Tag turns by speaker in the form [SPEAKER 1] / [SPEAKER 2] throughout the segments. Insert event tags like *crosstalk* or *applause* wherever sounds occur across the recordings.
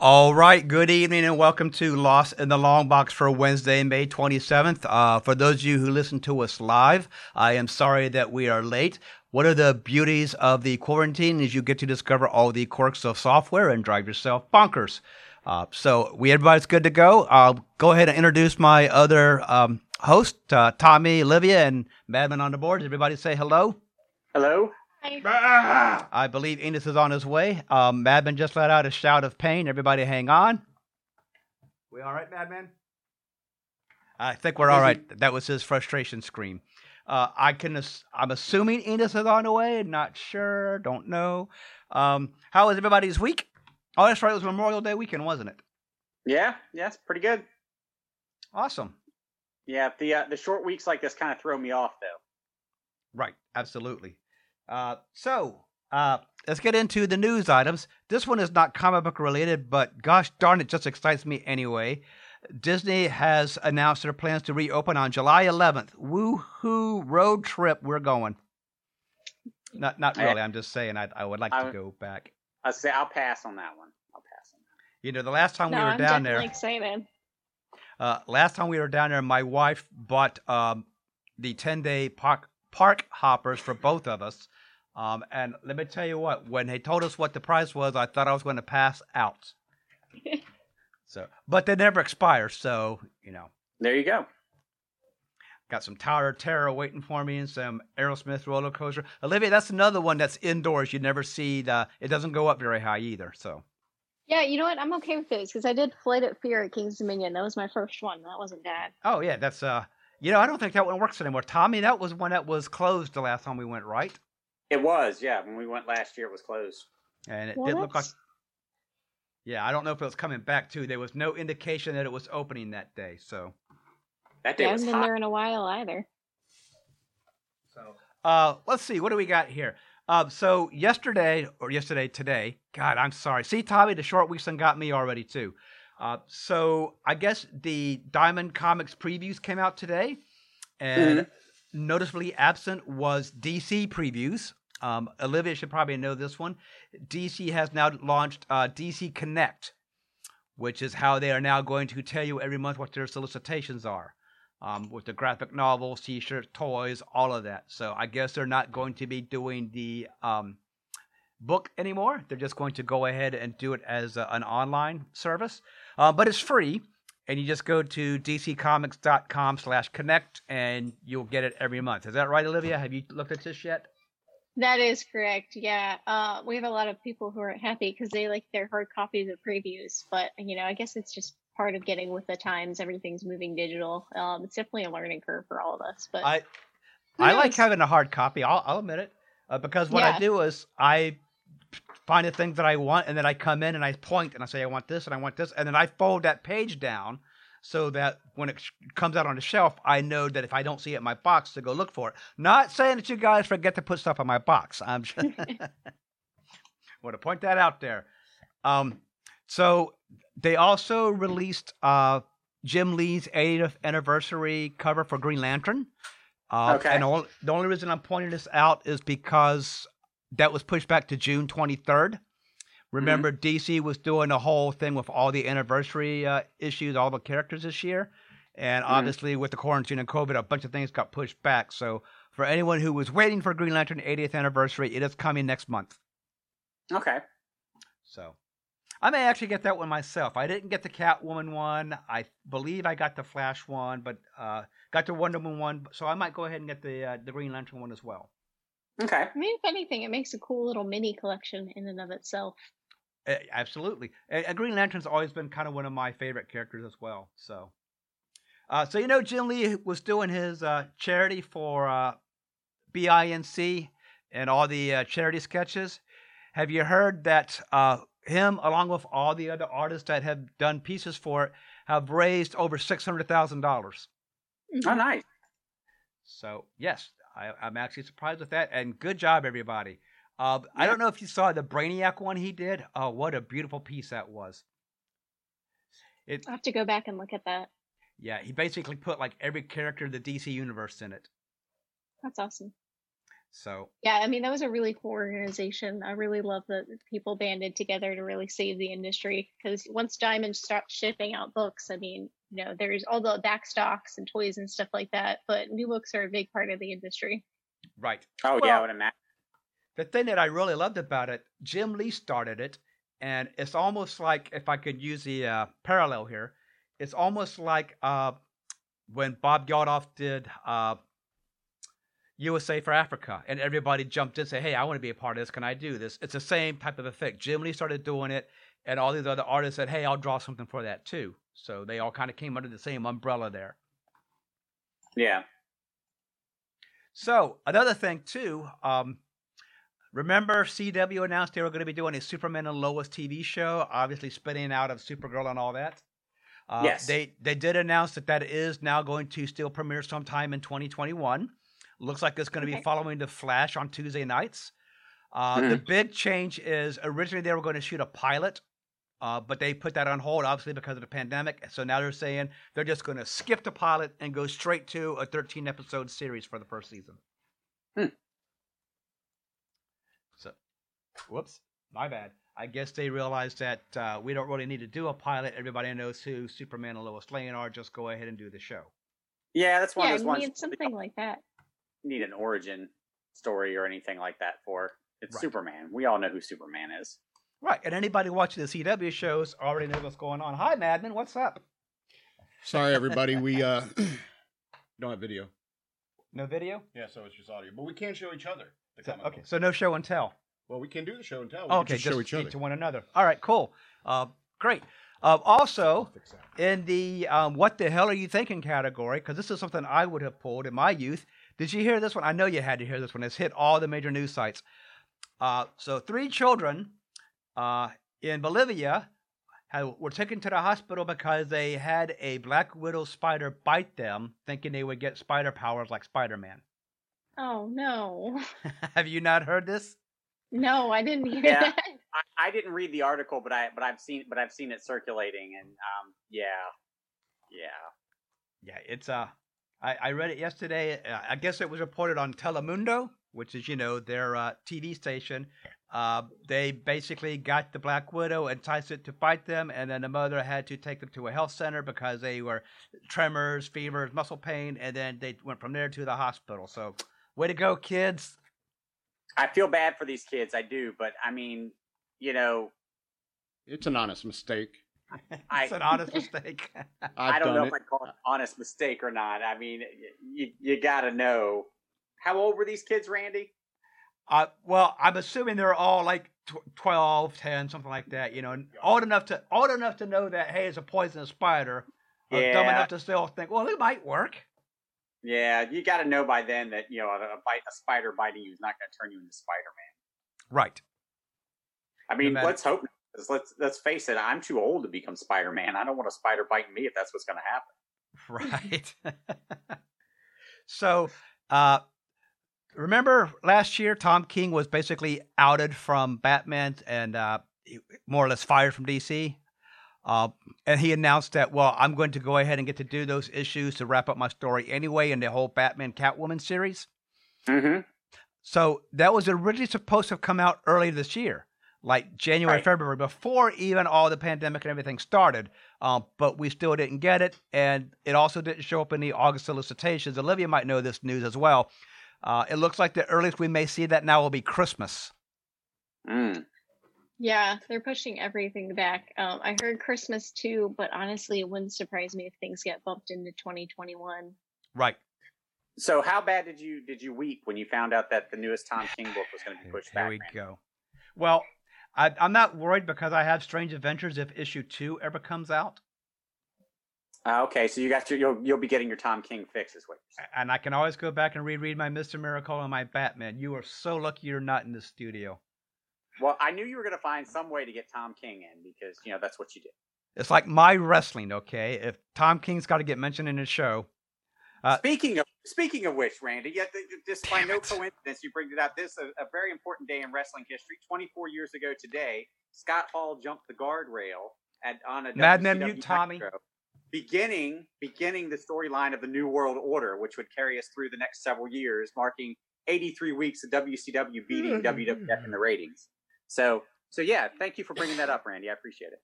[SPEAKER 1] All right, good evening and welcome to Lost in the Long Box for Wednesday, May 27th. Uh, for those of you who listen to us live, I am sorry that we are late. One of the beauties of the quarantine is you get to discover all the quirks of software and drive yourself bonkers. Uh, so we everybody's good to go. I'll go ahead and introduce my other um, host, uh, Tommy, Olivia, and Madman on the board. Everybody say hello.
[SPEAKER 2] Hello.
[SPEAKER 1] I believe Enos is on his way. Um, Madman just let out a shout of pain. Everybody hang on. We all right, Madman? I think we're all right. That was his frustration scream. Uh, I can. ass- I'm assuming Enos is on the way. Not sure. Don't know. Um, how was everybody's week? Oh, that's right. It was Memorial Day weekend, wasn't it?
[SPEAKER 2] Yeah, yeah, it's pretty good.
[SPEAKER 1] Awesome.
[SPEAKER 2] Yeah, the uh, the short weeks like this kind of throw me off though.
[SPEAKER 1] Right, absolutely. Uh, so uh, let's get into the news items. This one is not comic book related, but gosh darn, it just excites me anyway. Disney has announced their plans to reopen on July 11th. Woohoo! Road trip, we're going. Not, not really. I'm just saying. I, I would like to go back.
[SPEAKER 2] I say I'll pass on that one. I'll pass on that.
[SPEAKER 1] You know, the last time
[SPEAKER 3] no,
[SPEAKER 1] we were
[SPEAKER 3] I'm
[SPEAKER 1] down
[SPEAKER 3] definitely
[SPEAKER 1] there,
[SPEAKER 3] excited.
[SPEAKER 1] uh, last time we were down there, my wife bought um, the 10 day park, park hoppers for both of us. Um, and let me tell you what, when they told us what the price was, I thought I was going to pass out. *laughs* so, but they never expire. So, you know,
[SPEAKER 2] There you go.
[SPEAKER 1] got some Tower of Terror waiting for me and some Aerosmith roller coaster. Olivia, that's another one that's indoors. You never see the, it doesn't go up very high either. So,
[SPEAKER 3] Yeah, you know what? I'm okay with those because I did Flight of Fear at King's Dominion. That was my first one. That wasn't bad.
[SPEAKER 1] oh, yeah, that's, uh, you know, I don't think that one works anymore. Tommy, that was one that was closed the last time we went, right?
[SPEAKER 2] It was, yeah. When we went last year, it was closed.
[SPEAKER 1] And it
[SPEAKER 3] Well,
[SPEAKER 1] did look like Yeah, I don't know if it was coming back too. There was no indication that it was opening that day. So,
[SPEAKER 2] That day
[SPEAKER 3] yeah, I haven't been
[SPEAKER 2] hot.
[SPEAKER 3] there in a while either.
[SPEAKER 1] so uh, let's see. What do we got here? Uh, so yesterday or yesterday today. God, I'm sorry. See, Tommy, the short weeks done got me already too. Uh, so I guess the Diamond Comics previews came out today, and noticeably absent was DC previews. Um, Olivia should probably know this one. DC has now launched uh, DC Connect, which is how they are now going to tell you every month what their solicitations are. Um, with the graphic novels, t-shirts, toys, all of that. So I guess they're not going to be doing the um, book anymore. They're just going to go ahead and do it as a, an online service. Uh, but it's free, and you just go to dccomics.com slash connect, and you'll get it every month. Is that right, Olivia? Have you looked at this yet?
[SPEAKER 3] That is correct. Yeah, uh, we have a lot of people who aren't happy because they like their hard copies of previews. But you know, I guess it's just part of getting with the times. Everything's moving digital. Um, it's definitely a learning curve for all of us. But
[SPEAKER 1] I I like having a hard copy. I'll, I'll admit it, uh, because what I do is I find the things that I want, and then I come in and I point and I say I want this and I want this, and then I fold that page down so that when it comes out on the shelf, I know that if I don't see it in my box, to go look for it. Not saying that you guys forget to put stuff in my box. I'm just want to point that out there. Um, so they also released uh, Jim Lee's 80th anniversary cover for Green Lantern. Uh,
[SPEAKER 2] Okay.
[SPEAKER 1] And all, the only reason I'm pointing this out is because that was pushed back to June 23rd. Remember, DC was doing a whole thing with all the anniversary uh, issues, all the characters this year. And
[SPEAKER 2] Mhm.
[SPEAKER 1] obviously, with the quarantine and COVID, a bunch of things got pushed back. So, for anyone who was waiting for Green Lantern 80th anniversary, it is coming next month.
[SPEAKER 2] Okay.
[SPEAKER 1] So I may actually get that one myself. I didn't get the Catwoman one. I believe I got the Flash one, but uh, got the Wonder Woman one. So I might go ahead and get the uh, the Green Lantern one as well.
[SPEAKER 2] Okay.
[SPEAKER 3] I mean, if anything, it makes a cool little mini collection in and of itself.
[SPEAKER 1] Uh, absolutely, and, and Green Lantern's always been kind of one of my favorite characters as well. So, uh, so you know, Jim Lee was doing his uh, charity for uh, BINC and all the uh, charity sketches. Have you heard that uh, him, along with all the other artists that have done pieces for it, have raised over six hundred thousand dollars?
[SPEAKER 2] Oh, nice.
[SPEAKER 1] So yes, I, I'm actually surprised with that, and good job, everybody. Uh, I don't know if you saw the Brainiac one he did. Oh, what a beautiful piece that was! It
[SPEAKER 3] I have to go back and look at that.
[SPEAKER 1] yeah, he basically put like every character of the DC universe in it.
[SPEAKER 3] That's awesome.
[SPEAKER 1] So
[SPEAKER 3] yeah, I mean that was a really cool organization. I really love that people banded together to really save the industry because once Diamond stopped shipping out books, I mean, you know, there's all the back stocks the industry.
[SPEAKER 1] Right.
[SPEAKER 2] Well, yeah, I would imagine.
[SPEAKER 1] The thing that I really loved about it, Jim Lee started it, and it's almost like if I could use the uh, parallel here, it's almost like uh, when Bob Geldof did uh, USA for Africa, and everybody jumped in and said, "Hey, I want to be a part of this. Can I do this?" It's the same type of effect. Jim Lee started doing it, and all these other artists said, "Hey, I'll draw something for that too." So they all kind of came under the same umbrella there.
[SPEAKER 2] Yeah.
[SPEAKER 1] So another thing too, um, remember CW announced they were going to be doing a Superman and Lois TV show, obviously spinning out of Supergirl and all that. Uh,
[SPEAKER 2] yes.
[SPEAKER 1] They they did announce that that is now going to still premiere sometime in 2021. Looks like it's going to
[SPEAKER 3] Okay.
[SPEAKER 1] be following the Flash on Tuesday nights. Uh, The big change is originally they were going to shoot a pilot, uh, but they put that on hold, obviously because of the pandemic. So now they're saying they're just going to skip the pilot and go straight to a 13 episode series for the first season.
[SPEAKER 2] Hmm.
[SPEAKER 1] So, whoops, my bad. I guess they realized that uh, we don't really need to do a pilot. Everybody knows who Superman and Lois Lane are. Just go ahead and do the show.
[SPEAKER 2] Yeah, that's one
[SPEAKER 3] yeah,
[SPEAKER 2] of those
[SPEAKER 3] you
[SPEAKER 2] ones.
[SPEAKER 3] need
[SPEAKER 2] you
[SPEAKER 3] something like that.
[SPEAKER 2] need an origin story or anything like that for. It's
[SPEAKER 1] Right.
[SPEAKER 2] Superman. We all know who Superman is.
[SPEAKER 1] Right, and anybody watching the CW shows already knows what's going on. Hi, Madman, what's up?
[SPEAKER 4] Sorry, everybody. We uh *laughs* *clears throat* don't have video.
[SPEAKER 1] No video?
[SPEAKER 4] Yeah, so it's just audio. But we can't show each other.
[SPEAKER 1] So, okay, so no show and tell.
[SPEAKER 4] Well, we can do the show and tell. We can
[SPEAKER 1] okay,
[SPEAKER 4] just
[SPEAKER 1] just
[SPEAKER 4] show each other.
[SPEAKER 1] to one another. All right, cool. Uh, great. Uh, also, in the um, "What the hell are you thinking?" category, because this is something I would have pulled in my youth. Did you hear this one? I know you had to hear this one. It's hit all the major news sites. Uh, so, three children uh, in Bolivia had, were taken to the hospital because they had a black widow spider bite them, thinking they would get spider powers like Spider-Man.
[SPEAKER 3] Oh no, *laughs*
[SPEAKER 1] have you not heard this?
[SPEAKER 3] No, I didn't hear
[SPEAKER 2] Yeah.
[SPEAKER 3] that. *laughs*
[SPEAKER 2] I, I didn't read the article, but I but I've seen but I've seen it circulating, and um, yeah, yeah.
[SPEAKER 1] Yeah, it's uh I, I read it yesterday. Uh, I guess it was reported on Telemundo, which is you know their uh, TV station. Uh, they basically got the Black Widow, enticed it to fight them, and then the mother had to take them to a health center because they were tremors, fevers, muscle pain, and then they went from there to the hospital. So, way to go, kids!
[SPEAKER 2] I feel bad for these kids. I do, but I mean, you know,
[SPEAKER 4] It's an honest mistake. *laughs*
[SPEAKER 2] I-
[SPEAKER 1] it's an honest mistake. *laughs*
[SPEAKER 4] I've
[SPEAKER 2] I don't know
[SPEAKER 4] it.
[SPEAKER 2] if I call it an honest mistake or not. I mean, you you got to know. How old were these kids, Randy?
[SPEAKER 1] Uh, well, I'm assuming they're all like tw- 12, 10, something like that. You know, old enough to old enough to know that hey, it's a poisonous spider. Or dumb enough to still think, well, it might work.
[SPEAKER 2] Yeah, you got to know by then that you know a, a bite a spider biting you is not going to turn you into Spider Man.
[SPEAKER 1] Right.
[SPEAKER 2] I mean,
[SPEAKER 1] matter-
[SPEAKER 2] let's hope. Let's let's let's face it. I'm too old to become Spider Man. I don't want a spider biting me if that's what's going to happen. *laughs*
[SPEAKER 1] Right. *laughs* so, uh, remember last year, Tom King was basically outed from Batman and uh, more or less fired from DC. Uh, and he announced that, well, I'm going to go ahead and get to do those issues to wrap up my story anyway in the whole Batman Catwoman series.
[SPEAKER 2] Mm-hmm.
[SPEAKER 1] So that was originally supposed to have come out early this year, like January,
[SPEAKER 2] Right.
[SPEAKER 1] February, before even all the pandemic and everything started. Um, but we still didn't get it, and it also didn't show up in the August solicitations. Olivia might know this news as well. Uh, it looks like the earliest we may see that now will be Christmas.
[SPEAKER 2] Mm.
[SPEAKER 3] Yeah, they're pushing everything back. Um, I heard Christmas too, but honestly, it wouldn't surprise me if things get bumped into 2021.
[SPEAKER 1] Right.
[SPEAKER 2] So, how bad did you did you weep when you found out that the newest Tom *sighs* King book was going to be pushed
[SPEAKER 1] here
[SPEAKER 2] back?
[SPEAKER 1] There we
[SPEAKER 2] Randy?
[SPEAKER 1] go. Well, I, I'm not worried because I have Strange Adventures if issue two ever comes out,
[SPEAKER 2] Uh, okay, so you got your you'll you'll be getting your Tom King fix, is what
[SPEAKER 1] and I can always go back and reread my Mister Miracle and my Batman. You are so lucky you're not in the studio.
[SPEAKER 2] Well, I knew you were going to find some way to get Tom King in because you know that's what you do.
[SPEAKER 1] It's like my wrestling, okay? If Tom King's got to get mentioned in his show, Uh,
[SPEAKER 2] speaking of speaking of which, Randy, yet just by no
[SPEAKER 1] it.
[SPEAKER 2] coincidence, you bring it up. This a, a very important day in wrestling history. Twenty four years ago today, Scott Hall jumped the guardrail at on a
[SPEAKER 1] Madman Mute Tommy.
[SPEAKER 2] Beginning beginning the storyline of the New World Order, which would carry us through the next several years, marking 83 weeks of WCW beating WWF in the *laughs* ratings. So, so yeah, thank you for bringing that up, Randy. I appreciate it.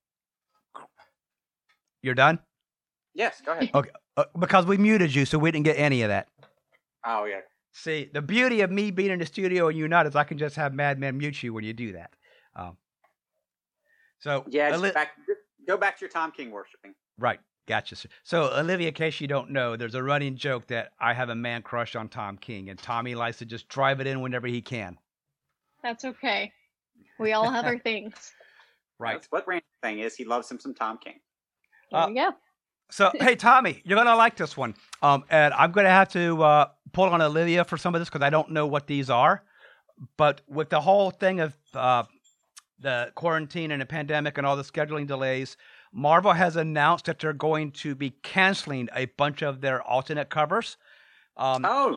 [SPEAKER 1] You're done?
[SPEAKER 2] Yes, go ahead.
[SPEAKER 1] Uh, because we muted you, so we didn't get any of that.
[SPEAKER 2] Oh yeah,
[SPEAKER 1] See, the beauty of me being in the studio and you not is I can just have Madman mute you when you do that. Um, so
[SPEAKER 2] yeah. just
[SPEAKER 1] Oli-
[SPEAKER 2] back, go back to your Tom King worshiping.
[SPEAKER 1] right, gotcha. So Olivia, in case you don't know, there's a running joke that I have a man crush on Tom King, and Tommy likes to just drive it in whenever he can.
[SPEAKER 3] That's okay. We all have our *laughs* things.
[SPEAKER 1] Right.
[SPEAKER 2] That's what Randy's thing is. He loves him some Tom King.
[SPEAKER 3] There
[SPEAKER 1] Uh,
[SPEAKER 3] go.
[SPEAKER 1] So, hey, *laughs* Tommy, you're gonna like this one. Um, and I'm gonna have to uh, pull on Olivia for some of this because I don't know what these are. But with the whole thing of uh, the quarantine and the pandemic and all the scheduling delays, Marvel has announced that they're going to be canceling a bunch of their alternate covers. Um,
[SPEAKER 2] Oh,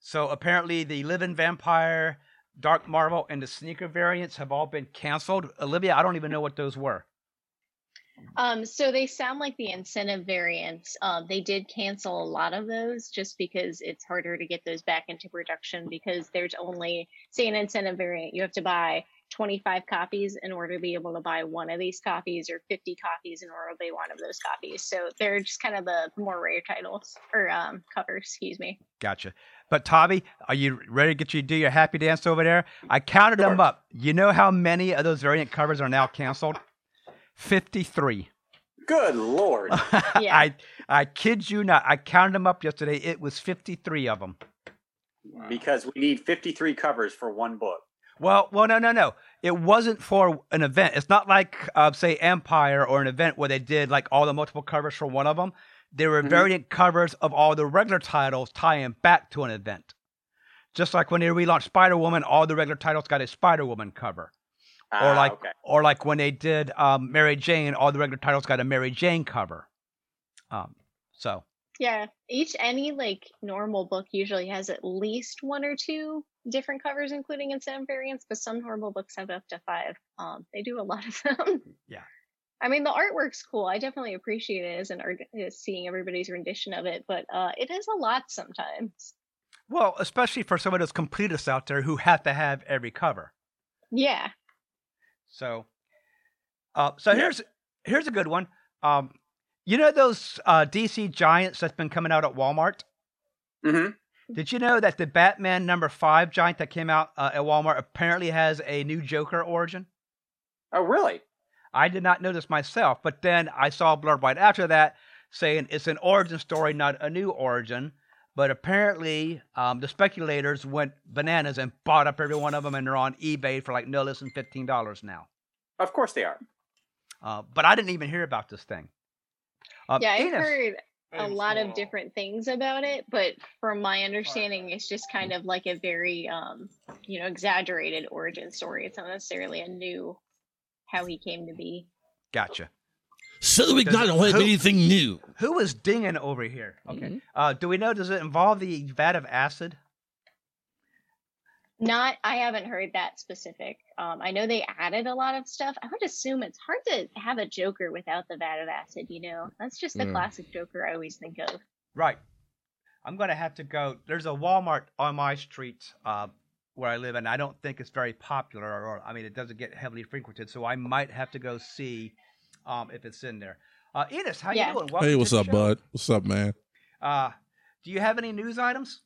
[SPEAKER 1] so apparently, the Living Vampire, Dark Marvel, and the sneaker variants have all been canceled. Olivia, I don't even know what those were.
[SPEAKER 3] Um, so they sound like the incentive variants. Um, they did cancel a lot of those just because it's harder to get those back into production because there's only, say, an incentive variant, you have to buy 25 copies in order to be able to buy one of these copies or 50 copies in order to buy one of those copies. So they're just kind of the more rare titles or um, covers, excuse me.
[SPEAKER 1] Gotcha. But Tommy, are you ready to get you do your happy dance over there? I counted them up. You know how many of those variant covers are now canceled? Fifty-three.
[SPEAKER 2] good lord! *laughs*
[SPEAKER 3] Yeah.
[SPEAKER 1] I I kid you not. I counted them up yesterday. It was fifty-three of them.
[SPEAKER 2] because we need 53 covers for one book.
[SPEAKER 1] Well, well, no, no, no. It wasn't for an event. It's not like, uh, say, Empire or an event where they did like all the multiple covers for one of them. There were
[SPEAKER 2] Mhm.
[SPEAKER 1] variant covers of all the regular titles tying back to an event. Just like when they relaunched Spider Woman, all the regular titles got a Spider Woman cover. or
[SPEAKER 2] Ah,
[SPEAKER 1] like,
[SPEAKER 2] okay.
[SPEAKER 1] or like when they did um, Mary Jane, all the regular titles got a Mary Jane cover. Um, so
[SPEAKER 3] Yeah, each any like normal book usually has at least one or two different covers, including incentive variants. But some normal books have up to five. Um, they do a lot of them.
[SPEAKER 1] Yeah.
[SPEAKER 3] I mean, the artwork's cool. I definitely appreciate it as an art, as seeing everybody's rendition of it. But uh, it is a lot sometimes.
[SPEAKER 1] well, especially for some of those completists out there who have to have every cover.
[SPEAKER 3] Yeah.
[SPEAKER 1] So, uh, so
[SPEAKER 2] Yeah.
[SPEAKER 1] here's here's a good one. Um, you know those uh, DC Giants that's been coming out at Walmart.
[SPEAKER 2] hmm
[SPEAKER 1] Did you know that the Batman number five giant that came out uh, at Walmart apparently has a new Joker origin?
[SPEAKER 2] Oh, really?
[SPEAKER 1] I did not know this myself, but then I saw a blurb right after that saying it's an origin story, not a new origin. But apparently, um, the speculators went bananas and bought up every one of them, and they're on eBay for like no less than fifteen dollars now.
[SPEAKER 2] Of course they are.
[SPEAKER 1] Uh, but I didn't even hear about this thing. Uh,
[SPEAKER 3] yeah, I've
[SPEAKER 1] Enos,
[SPEAKER 3] heard a lot of different things about it, but from my understanding, it's just kind of like a very, um, you know, exaggerated origin story. It's not necessarily a new how he came to be.
[SPEAKER 1] Gotcha.
[SPEAKER 5] Cedric
[SPEAKER 1] Does it-
[SPEAKER 5] I don't have
[SPEAKER 1] who-
[SPEAKER 5] anything new.
[SPEAKER 1] Who is dinging over here? Okay.
[SPEAKER 3] Mm-hmm.
[SPEAKER 1] Uh, do we know? Does it involve the vat of acid?
[SPEAKER 3] Not, I haven't heard that specific. Um, I know they added a lot of stuff. I would assume it's hard to have a Joker without the vat of acid. You know, that's just the
[SPEAKER 4] Yeah.
[SPEAKER 3] classic Joker I always think of.
[SPEAKER 1] Right. I'm gonna have to go. There's a Walmart on my street uh, where I live, and I don't think it's very popular, or I mean, it doesn't get heavily frequented. So I might have to go see um, if it's in there. Uh, Enos, how
[SPEAKER 3] Yeah.
[SPEAKER 1] you doing? Welcome
[SPEAKER 4] Hey, what's up,
[SPEAKER 1] show.
[SPEAKER 4] bud? What's up, man?
[SPEAKER 1] Uh, do you have any news items?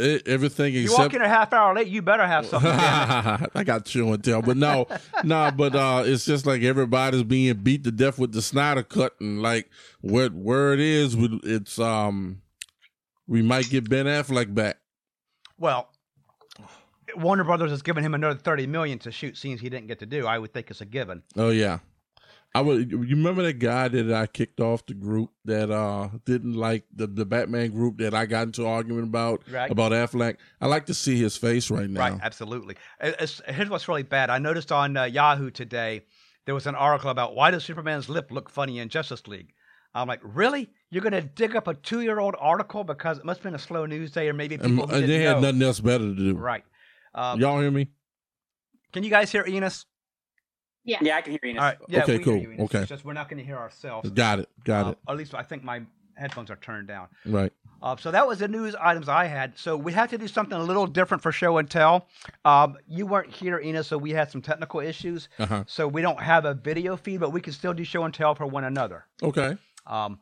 [SPEAKER 4] E- everything
[SPEAKER 1] You
[SPEAKER 4] except
[SPEAKER 1] walk in a half hour late. You better have something. *laughs*
[SPEAKER 4] I got show and tell, but no, *laughs* no, but uh, it's just like everybody's being beat to death with the Snyder cut, and like what where it is, we- it's um, we might get Ben Affleck back.
[SPEAKER 1] Well, Warner Brothers has given him another thirty million to shoot scenes he didn't get to do. I would think it's a given.
[SPEAKER 4] Oh yeah, I would. You remember that guy that I kicked off the group that uh didn't like the the Batman group that I got into argument about
[SPEAKER 1] Right.
[SPEAKER 4] about Affleck. I like to see his face right now.
[SPEAKER 1] Right, absolutely. It's, here's what's really bad. I noticed on uh, Yahoo today there was an article about why does Superman's lip look funny in Justice League. I'm like, really? You're gonna dig up a two-year-old article because it must have been a slow news day, or maybe people who
[SPEAKER 4] and
[SPEAKER 1] didn't
[SPEAKER 4] they had
[SPEAKER 1] know.
[SPEAKER 4] nothing else better to do.
[SPEAKER 1] Right. Um,
[SPEAKER 4] Y'all hear me?
[SPEAKER 1] Can you guys hear Enos?
[SPEAKER 3] Yeah.
[SPEAKER 2] Yeah, I can hear you.
[SPEAKER 1] All right. Yeah,
[SPEAKER 4] Okay, cool.
[SPEAKER 1] Hear you, Enos.
[SPEAKER 4] Okay.
[SPEAKER 1] It's just we're not going to hear ourselves.
[SPEAKER 4] Got it. Got
[SPEAKER 1] Uh,
[SPEAKER 4] it.
[SPEAKER 1] At least I think my headphones are turned down.
[SPEAKER 4] Right.
[SPEAKER 1] Uh, so that was the news items I had. So we had to do something a little different for show and tell. Um, you weren't here, Ina, so we had some technical issues.
[SPEAKER 4] Uh-huh.
[SPEAKER 1] So we don't have a video feed, but we can still do show and tell for one another.
[SPEAKER 4] Okay.
[SPEAKER 1] Um,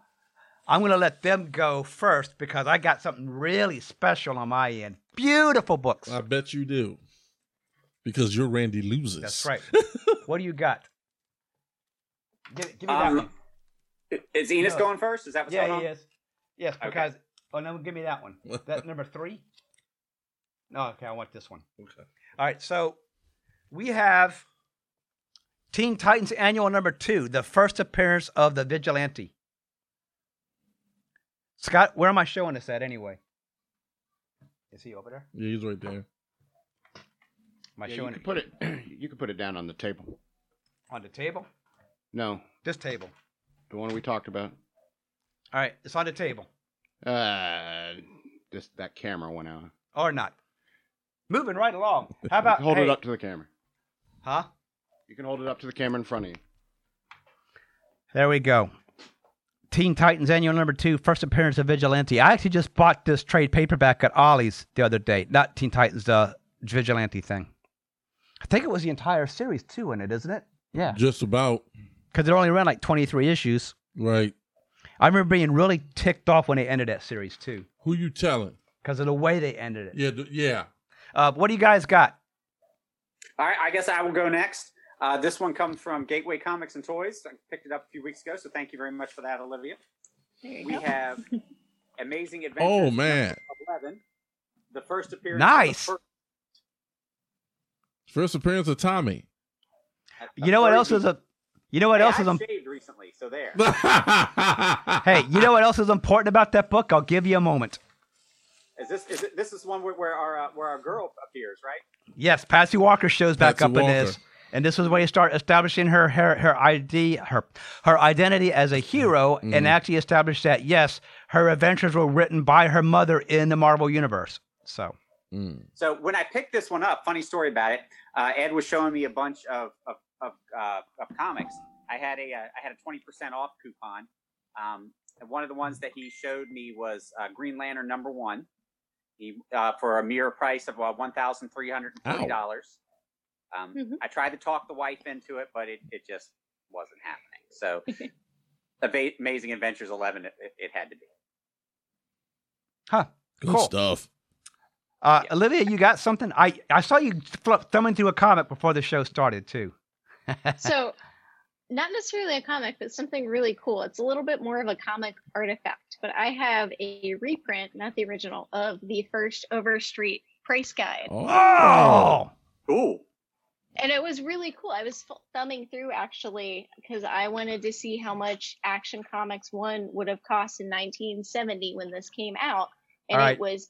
[SPEAKER 1] I'm going to let them go first because I got something really special on my end. Beautiful books.
[SPEAKER 4] I bet you do. Because you're Randy loses.
[SPEAKER 1] That's *laughs* right. what do you got? Give, give me that
[SPEAKER 2] Um,
[SPEAKER 1] one.
[SPEAKER 2] Is Enos
[SPEAKER 1] No.
[SPEAKER 2] going first? Is that what's
[SPEAKER 1] Yeah,
[SPEAKER 2] going
[SPEAKER 1] he
[SPEAKER 2] on?
[SPEAKER 1] is. Yes,
[SPEAKER 2] Okay.
[SPEAKER 1] because. Oh no, give me that one. That number three. No, okay, I want this one.
[SPEAKER 4] Okay.
[SPEAKER 1] All right, so we have Teen Titans Annual number two, the first appearance of the Vigilante. Scott, where am I showing this at anyway? Is he over there?
[SPEAKER 4] Yeah, he's right there.
[SPEAKER 1] Am I
[SPEAKER 5] Yeah, you
[SPEAKER 1] showing
[SPEAKER 5] can
[SPEAKER 1] it
[SPEAKER 5] put it. *clears throat* You can put it down on the table.
[SPEAKER 1] on the table?
[SPEAKER 5] No,
[SPEAKER 1] This table.
[SPEAKER 5] the one we talked about.
[SPEAKER 1] All right, it's on the table
[SPEAKER 5] Uh, this that camera went out.
[SPEAKER 1] or not. Moving right along. How about *laughs*
[SPEAKER 5] hold
[SPEAKER 1] hey,
[SPEAKER 5] it up to the camera?
[SPEAKER 1] Huh?
[SPEAKER 5] You can hold it up to the camera in front of you.
[SPEAKER 1] There we go. Teen Titans Annual Number Two, first appearance of Vigilante. I actually just bought this trade paperback at Ollie's the other day. Not Teen Titans, the Vigilante thing. I think it was the entire series too in it, isn't it? Yeah,
[SPEAKER 4] Just about.
[SPEAKER 1] because it only ran like 23 issues.
[SPEAKER 4] Right.
[SPEAKER 1] I remember being really ticked off when they ended that series too,
[SPEAKER 4] Who you telling?
[SPEAKER 1] because of the way they ended it.
[SPEAKER 4] Yeah, d- yeah.
[SPEAKER 1] Uh, what do you guys got?
[SPEAKER 2] All right, I guess I will go next. Uh, this one comes from Gateway Comics and Toys. I picked it up a few weeks ago, so thank you very much for that, Olivia. We
[SPEAKER 3] go.
[SPEAKER 2] have *laughs* Amazing Adventures.
[SPEAKER 4] Oh man.
[SPEAKER 2] 11. The first appearance.
[SPEAKER 1] Nice.
[SPEAKER 2] Of the
[SPEAKER 4] First appearance of Tommy.
[SPEAKER 2] fir-
[SPEAKER 1] You know what else is a? You know what
[SPEAKER 2] Hey,
[SPEAKER 1] else
[SPEAKER 2] I
[SPEAKER 1] is? Um,
[SPEAKER 2] shaved recently, so there. *laughs*
[SPEAKER 1] hey, you know what else is important about that book? I'll give you a moment.
[SPEAKER 2] Is this is it, this is one where, where our uh, where our girl appears, right?
[SPEAKER 1] Yes, Patsy Walker shows back
[SPEAKER 4] Patsy
[SPEAKER 1] up in
[SPEAKER 4] Walker.
[SPEAKER 1] this, and this was where you start establishing her her her ID her her identity as a hero,
[SPEAKER 4] Mhm.
[SPEAKER 1] and actually establish that yes, her adventures were written by her mother in the Marvel universe. So
[SPEAKER 4] Mm.
[SPEAKER 2] So when I picked this one up, funny story about it. Uh, Ed was showing me a bunch of of of, uh, of comics. I had a uh, I had a twenty percent off coupon. Um, and one of the ones that he showed me was uh, Green Lantern number one. He uh, for a mere price of uh, one thousand three hundred and forty dollars. Um,
[SPEAKER 3] Mhm.
[SPEAKER 2] I tried to talk the wife into it, but it, it just wasn't happening. So, *laughs* Amazing Adventures eleven, it, it, it had to be.
[SPEAKER 1] huh.
[SPEAKER 4] Good
[SPEAKER 1] Cool.
[SPEAKER 4] stuff.
[SPEAKER 1] Uh,
[SPEAKER 2] Yeah.
[SPEAKER 1] Olivia, you got something? I I saw you flip, thumb into a comic before the show started too. *laughs*
[SPEAKER 3] so not necessarily a comic but something really cool it's a little bit more of a comic artifact but i have a reprint not the original of the first overstreet price guide
[SPEAKER 1] oh,
[SPEAKER 2] Ooh,
[SPEAKER 3] and it was really cool i was thumbing through actually because i wanted to see how much action comics 1 would have cost in 1970 when this came out and
[SPEAKER 1] All right.
[SPEAKER 3] it was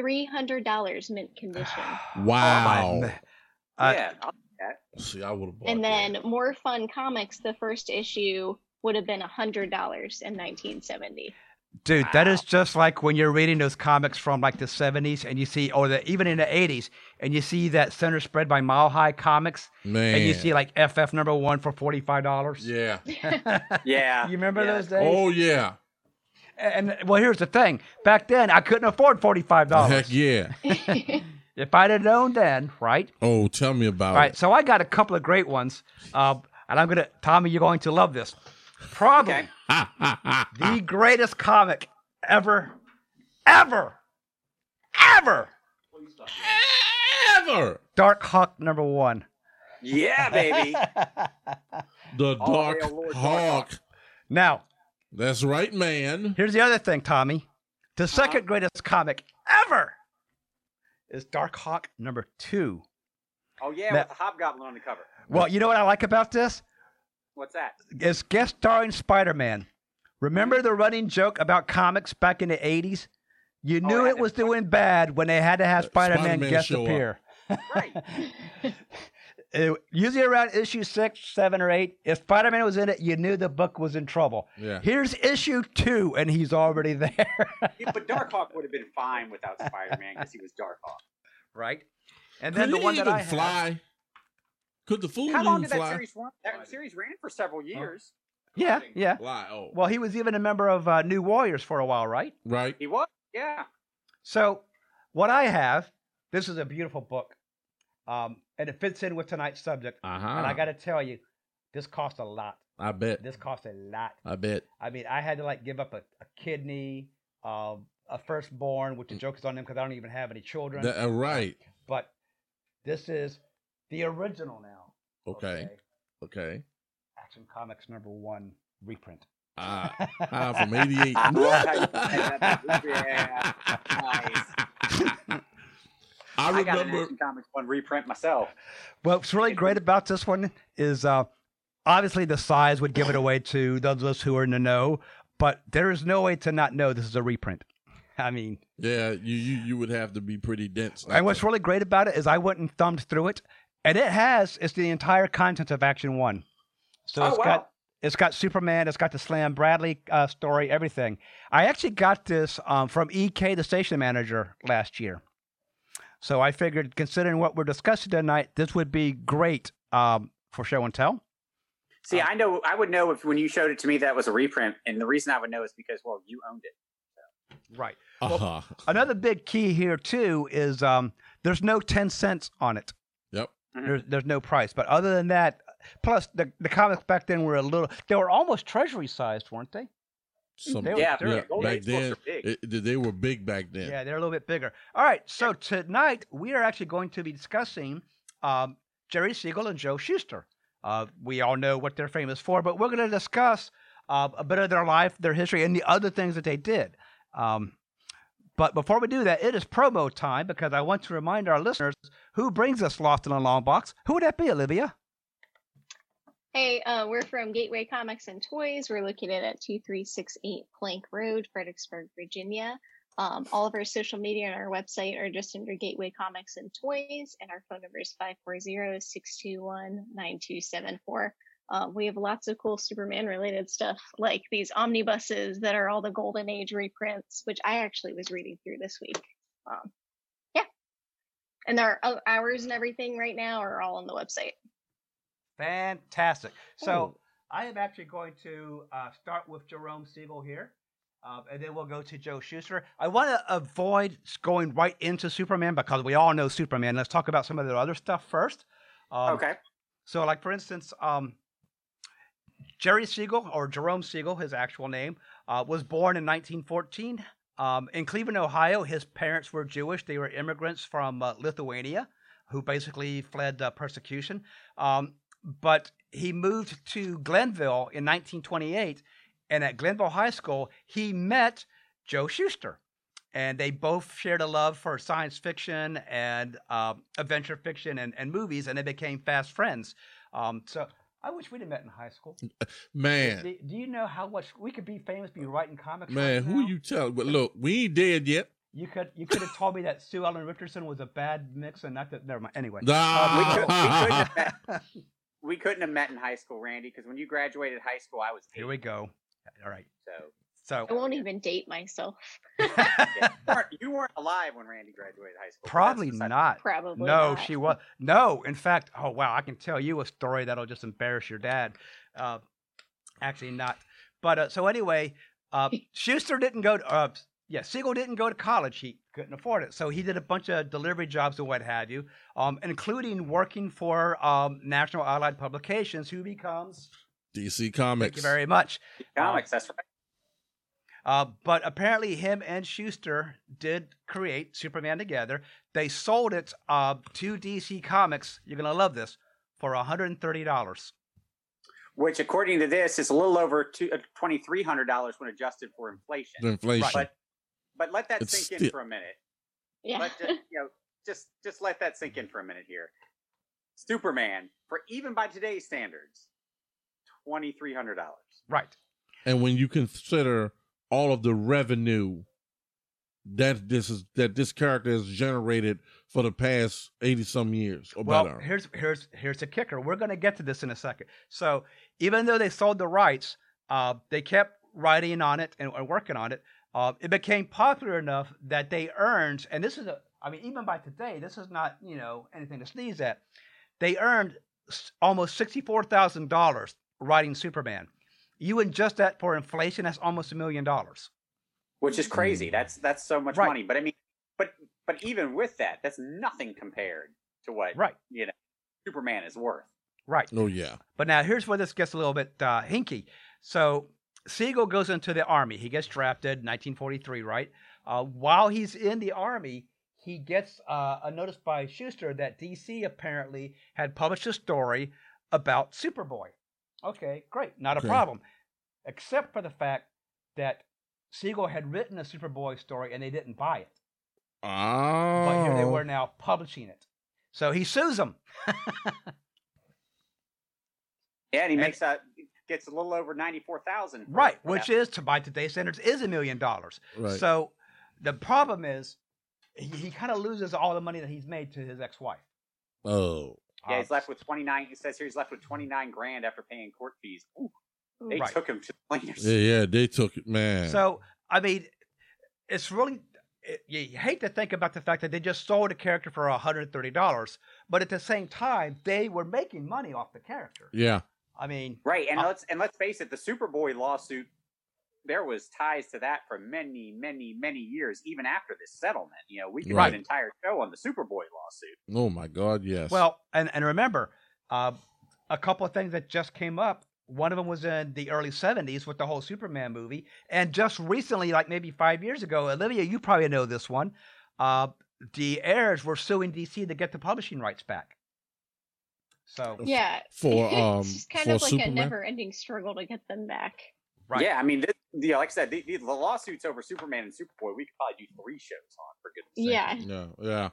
[SPEAKER 3] $300 mint condition *sighs*
[SPEAKER 4] Wow.
[SPEAKER 1] my- Uh,
[SPEAKER 2] yeah. I'll-
[SPEAKER 4] See, I would have bought
[SPEAKER 3] and
[SPEAKER 4] that.
[SPEAKER 3] then more fun comics the first issue would have been $100 in 1970
[SPEAKER 1] Dude, that
[SPEAKER 2] Wow.
[SPEAKER 1] is just like when you're reading those comics from like the 70s and you see, or the, even in the 80s, and you see that center spread by Mile High Comics,
[SPEAKER 4] Man.
[SPEAKER 1] and you see like FF number one for $45.
[SPEAKER 4] Yeah. *laughs*
[SPEAKER 2] Yeah.
[SPEAKER 1] you remember
[SPEAKER 2] yeah.
[SPEAKER 1] those days?
[SPEAKER 4] Oh yeah.
[SPEAKER 1] And well, here's the thing back then, I couldn't afford $45.
[SPEAKER 4] Heck yeah. *laughs*
[SPEAKER 1] If I'd have known then, right?
[SPEAKER 4] Oh, tell me about
[SPEAKER 1] All right,
[SPEAKER 4] it. Right.
[SPEAKER 1] So I got a couple of great ones. Uh, and I'm going to, Tommy, you're going to love this. Probably
[SPEAKER 2] Okay. *laughs*
[SPEAKER 1] the greatest comic ever, ever, ever.
[SPEAKER 4] Ever.
[SPEAKER 1] Darkhawk number one.
[SPEAKER 2] Yeah, baby. *laughs*
[SPEAKER 4] The
[SPEAKER 2] All
[SPEAKER 4] Dark
[SPEAKER 2] hail
[SPEAKER 4] Hawk.
[SPEAKER 1] Now,
[SPEAKER 4] That's right, man.
[SPEAKER 1] here's the other thing, Tommy. The
[SPEAKER 2] Uh-huh.
[SPEAKER 1] second greatest comic ever is Darkhawk number two.
[SPEAKER 2] Oh yeah,
[SPEAKER 1] That-
[SPEAKER 2] with the hobgoblin on the cover.
[SPEAKER 1] Well, you know what I like about this?
[SPEAKER 2] What's that?
[SPEAKER 1] It's guest starring Spider Man. Remember hmm. the running joke about comics back in the 80s? You
[SPEAKER 2] Oh,
[SPEAKER 1] knew
[SPEAKER 2] it
[SPEAKER 1] it was doing bad when they had to have Spider Man
[SPEAKER 4] Spider-Man
[SPEAKER 1] guest
[SPEAKER 4] show up.
[SPEAKER 1] appear.
[SPEAKER 2] Right. *laughs*
[SPEAKER 1] Usually around issue six, seven, or eight, if Spider Man was in it, you knew the book was in trouble.
[SPEAKER 4] Yeah.
[SPEAKER 1] Here's issue two, and he's already *laughs* there.
[SPEAKER 2] Yeah, but Darkhawk would have been fine without Spider-Man because he was Darkhawk.
[SPEAKER 1] right? And
[SPEAKER 4] Could
[SPEAKER 1] then the
[SPEAKER 4] he
[SPEAKER 1] one
[SPEAKER 4] even
[SPEAKER 1] that I have-
[SPEAKER 4] fly? Could the fool
[SPEAKER 2] How long
[SPEAKER 4] even
[SPEAKER 2] did that
[SPEAKER 4] fly?
[SPEAKER 2] series run? That series ran for several years.
[SPEAKER 1] yeah, yeah.
[SPEAKER 4] Fly. Oh,
[SPEAKER 1] Well, he was even a member of uh, New Warriors for a while, right?
[SPEAKER 4] right.
[SPEAKER 2] He was. Yeah.
[SPEAKER 1] So, what I have, this is a beautiful book, um, and it fits in with tonight's subject.
[SPEAKER 4] Uh huh.
[SPEAKER 1] And I got to tell you, this cost a lot.
[SPEAKER 4] I bet.
[SPEAKER 1] This cost a lot.
[SPEAKER 4] I bet.
[SPEAKER 1] I mean, I had to like give up a, a kidney, um, a firstborn, which the joke is on them because I don't even have any children.
[SPEAKER 4] That, uh, right.
[SPEAKER 1] But this is the original now.
[SPEAKER 4] Okay. Okay.
[SPEAKER 1] Action Comics number one reprint.
[SPEAKER 4] Ah, *laughs* ah, from '88.
[SPEAKER 2] I love how you said that. Yeah. *laughs* Nice.
[SPEAKER 4] I
[SPEAKER 2] I got an
[SPEAKER 4] remember.
[SPEAKER 2] Action Comics one reprint myself.
[SPEAKER 1] Well, what's really great about this one is uh, obviously the size would give it away to those of us who are in the know, but there is no way to not know this is a reprint. I mean,
[SPEAKER 4] Yeah, you, you you would have to be pretty dense.
[SPEAKER 1] and what's really great about it is I went and thumbed through it, and it has it's the entire content of Action One. So
[SPEAKER 2] oh
[SPEAKER 1] it's
[SPEAKER 2] wow.
[SPEAKER 1] got it's got Superman, it's got the Slam Bradley uh, story, everything. I actually got this um, from EK, the station manager, last year. So I figured, considering what we're discussing tonight, this would be great um, for show and tell.
[SPEAKER 2] See, I know I would know if when you showed it to me that was a reprint, and the reason I would know is because well, you owned it.
[SPEAKER 1] Right.
[SPEAKER 4] Uh-huh.
[SPEAKER 1] Another big key here too is um, there's no ten cents on it.
[SPEAKER 4] Yep.
[SPEAKER 1] There's there's no price. But other than that, plus the the comics back then were a little they were almost treasury sized, weren't they?
[SPEAKER 4] Some,
[SPEAKER 1] They were-
[SPEAKER 2] Yeah,
[SPEAKER 4] yeah back then
[SPEAKER 2] big.
[SPEAKER 4] it- they were big back then.
[SPEAKER 1] Yeah, they're a little bit bigger. All right, so tonight we are actually going to be discussing um, Jerry Siegel and Joe Shuster. Uh, we all know what they're famous for, but we're going to discuss uh, a bit of their life, their history, and the other things that they did. Um, but before we do that, it is promo time because I want to remind our listeners who brings us Lost in a Long Box. Who would that be, Olivia?
[SPEAKER 3] Hey, uh, we're from Gateway Comics and Toys. We're located at 2368 Plank Road, Fredericksburg, Virginia. Um, all of our social media and our website are just under Gateway Comics and Toys, and our phone number is 540 621 9274. Um, we have lots of cool Superman related stuff, like these omnibuses that are all the Golden Age reprints, which I actually was reading through this week. Um, yeah. And our uh, hours and everything right now are all on the website.
[SPEAKER 1] Fantastic. So
[SPEAKER 4] Oh.
[SPEAKER 1] I am actually going to uh, start with Jerome Siegel here, um, and then we'll go to Joe Shuster. I want to avoid going right into Superman because we all know Superman. Let's talk about some of the other stuff first. Um,
[SPEAKER 2] okay.
[SPEAKER 1] So, like for instance, um, Jerry Siegel or Jerome Siegel, his actual name, uh, was born in 1914 um, in Cleveland, Ohio. His parents were Jewish; they were immigrants from uh, Lithuania who basically fled uh, persecution. Um, but he moved to Glenville in 1928, and at Glenville High School, he met Joe Shuster. And they both shared a love for science fiction and um, adventure fiction and, and movies, and they became fast friends. Um, so I wish we'd have met in high school. *laughs*
[SPEAKER 4] Man,
[SPEAKER 1] Do, do you know how much we could be famous, be writing comics?
[SPEAKER 4] man,
[SPEAKER 1] right
[SPEAKER 4] who
[SPEAKER 1] now?
[SPEAKER 4] you tell? But look, we ain't dead yet.
[SPEAKER 1] You could you could have told me that Sue Ellen Richardson was a bad mix, and not that. Never mind. Anyway,
[SPEAKER 2] Uh, we, could, we, couldn't
[SPEAKER 4] Ah.
[SPEAKER 2] have met, *laughs* we couldn't have met in high school, Randy, because when you graduated high school, I was
[SPEAKER 1] here we go. All right.
[SPEAKER 2] So
[SPEAKER 1] So
[SPEAKER 3] I won't even date myself.
[SPEAKER 2] yeah, *laughs* *laughs* you, weren't, you weren't alive when Randy graduated high school. but that's
[SPEAKER 1] Probably
[SPEAKER 2] beside-
[SPEAKER 1] not.
[SPEAKER 3] Probably.
[SPEAKER 1] No,
[SPEAKER 3] not.
[SPEAKER 1] she was. No, in fact, oh wow, I can tell you a story that'll just embarrass your dad. Uh, actually, not. But uh, so anyway, uh, *laughs* Shuster didn't go. To, uh, yeah, Siegel didn't go to college. He couldn't afford it, so he did a bunch of delivery jobs and what have you, um, including working for um, National Allied Publications, who becomes.
[SPEAKER 4] DC Comics.
[SPEAKER 1] Thank you very much.
[SPEAKER 2] Comics, that's right.
[SPEAKER 1] Uh, but apparently, him and Shuster did create Superman together. They sold it uh, to DC Comics. You're gonna love this for $130.
[SPEAKER 2] Which, according to this, is a little over two, uh, $2,300 when adjusted for inflation.
[SPEAKER 4] The inflation.
[SPEAKER 2] But but let that
[SPEAKER 4] It's
[SPEAKER 2] sink in for a minute.
[SPEAKER 3] Yeah.
[SPEAKER 2] Let just, you know, just just let that sink in for a minute here. Superman, for even by today's standards, twenty three hundred dollars.
[SPEAKER 1] Right.
[SPEAKER 4] and when you consider all of the revenue that this is that this character has generated for the past 80 some years or
[SPEAKER 1] Well,
[SPEAKER 4] better.
[SPEAKER 1] here's here's here's the kicker. We're gonna get to this in a second. So even though they sold the rights, uh, they kept writing on it and, and working on it. Uh, it became popular enough that they earned, and this is a, I mean, even by today, this is not you know anything to sneeze at. They earned almost sixty-four thousand dollars writing Superman. You adjust that for inflation, that's almost a million dollars.
[SPEAKER 2] which is crazy.
[SPEAKER 4] Mm.
[SPEAKER 2] That's that's so much
[SPEAKER 1] Right.
[SPEAKER 2] money. But I mean, but but even with that, that's nothing compared to what
[SPEAKER 1] Right.
[SPEAKER 2] you know Superman is worth.
[SPEAKER 1] Right.
[SPEAKER 4] Oh yeah.
[SPEAKER 1] But now here's where this gets a little bit uh, hinky. So Siegel goes into the army. He gets drafted 1943, right? Uh, while he's in the army, he gets uh, a notice by Shuster that DC apparently had published a story about Superboy. Okay, great, not a
[SPEAKER 4] Okay.
[SPEAKER 1] problem, except for the fact that Siegel had written a Superboy story and they didn't buy it.
[SPEAKER 4] Oh.
[SPEAKER 1] But here they oh. were now publishing it. So he sues them.
[SPEAKER 2] Yeah, *laughs* and he
[SPEAKER 1] And-
[SPEAKER 2] makes a gets a little over ninety four thousand.
[SPEAKER 1] Right, which is to by today's standards is a million dollars.
[SPEAKER 4] Right.
[SPEAKER 1] So the problem is he, he kind of loses all the money that he's made to his ex-wife.
[SPEAKER 4] oh.
[SPEAKER 2] Yeah, he's
[SPEAKER 1] Um,
[SPEAKER 2] left with twenty nine. It says here he's left with twenty nine grand after paying court fees. Ooh, they
[SPEAKER 1] Right.
[SPEAKER 2] took him to the plaintiffs.
[SPEAKER 4] Yeah, yeah, they took it, man.
[SPEAKER 1] So I mean, it's really it, you hate to think about the fact that they just sold a character for hundred thirty dollars, but at the same time they were making money off the character.
[SPEAKER 4] yeah.
[SPEAKER 1] I mean,
[SPEAKER 2] Right, and
[SPEAKER 1] Uh,
[SPEAKER 2] let's and let's face it, the Superboy lawsuit, there was ties to that for many, many, many years, even after this settlement. You know, we could
[SPEAKER 4] Right.
[SPEAKER 2] do an entire show on the Superboy lawsuit.
[SPEAKER 4] Oh my God, yes.
[SPEAKER 1] well, and and remember, uh, a couple of things that just came up. One of them was in the early '70s with the whole Superman movie, and just recently, like maybe five years ago, Olivia, you probably know this one. Uh, the heirs were suing DC to get the publishing rights back. So
[SPEAKER 3] Yeah.
[SPEAKER 4] For, *laughs* um,
[SPEAKER 3] it's kind
[SPEAKER 4] for
[SPEAKER 3] of like
[SPEAKER 4] Superman?
[SPEAKER 3] a never-ending struggle to get them back.
[SPEAKER 1] Right.
[SPEAKER 2] Yeah, I mean, this, you know, like I said, the, the, the lawsuits over Superman and Superboy, we could probably do three shows on for goodness sake.
[SPEAKER 3] Yeah.
[SPEAKER 4] yeah, yeah.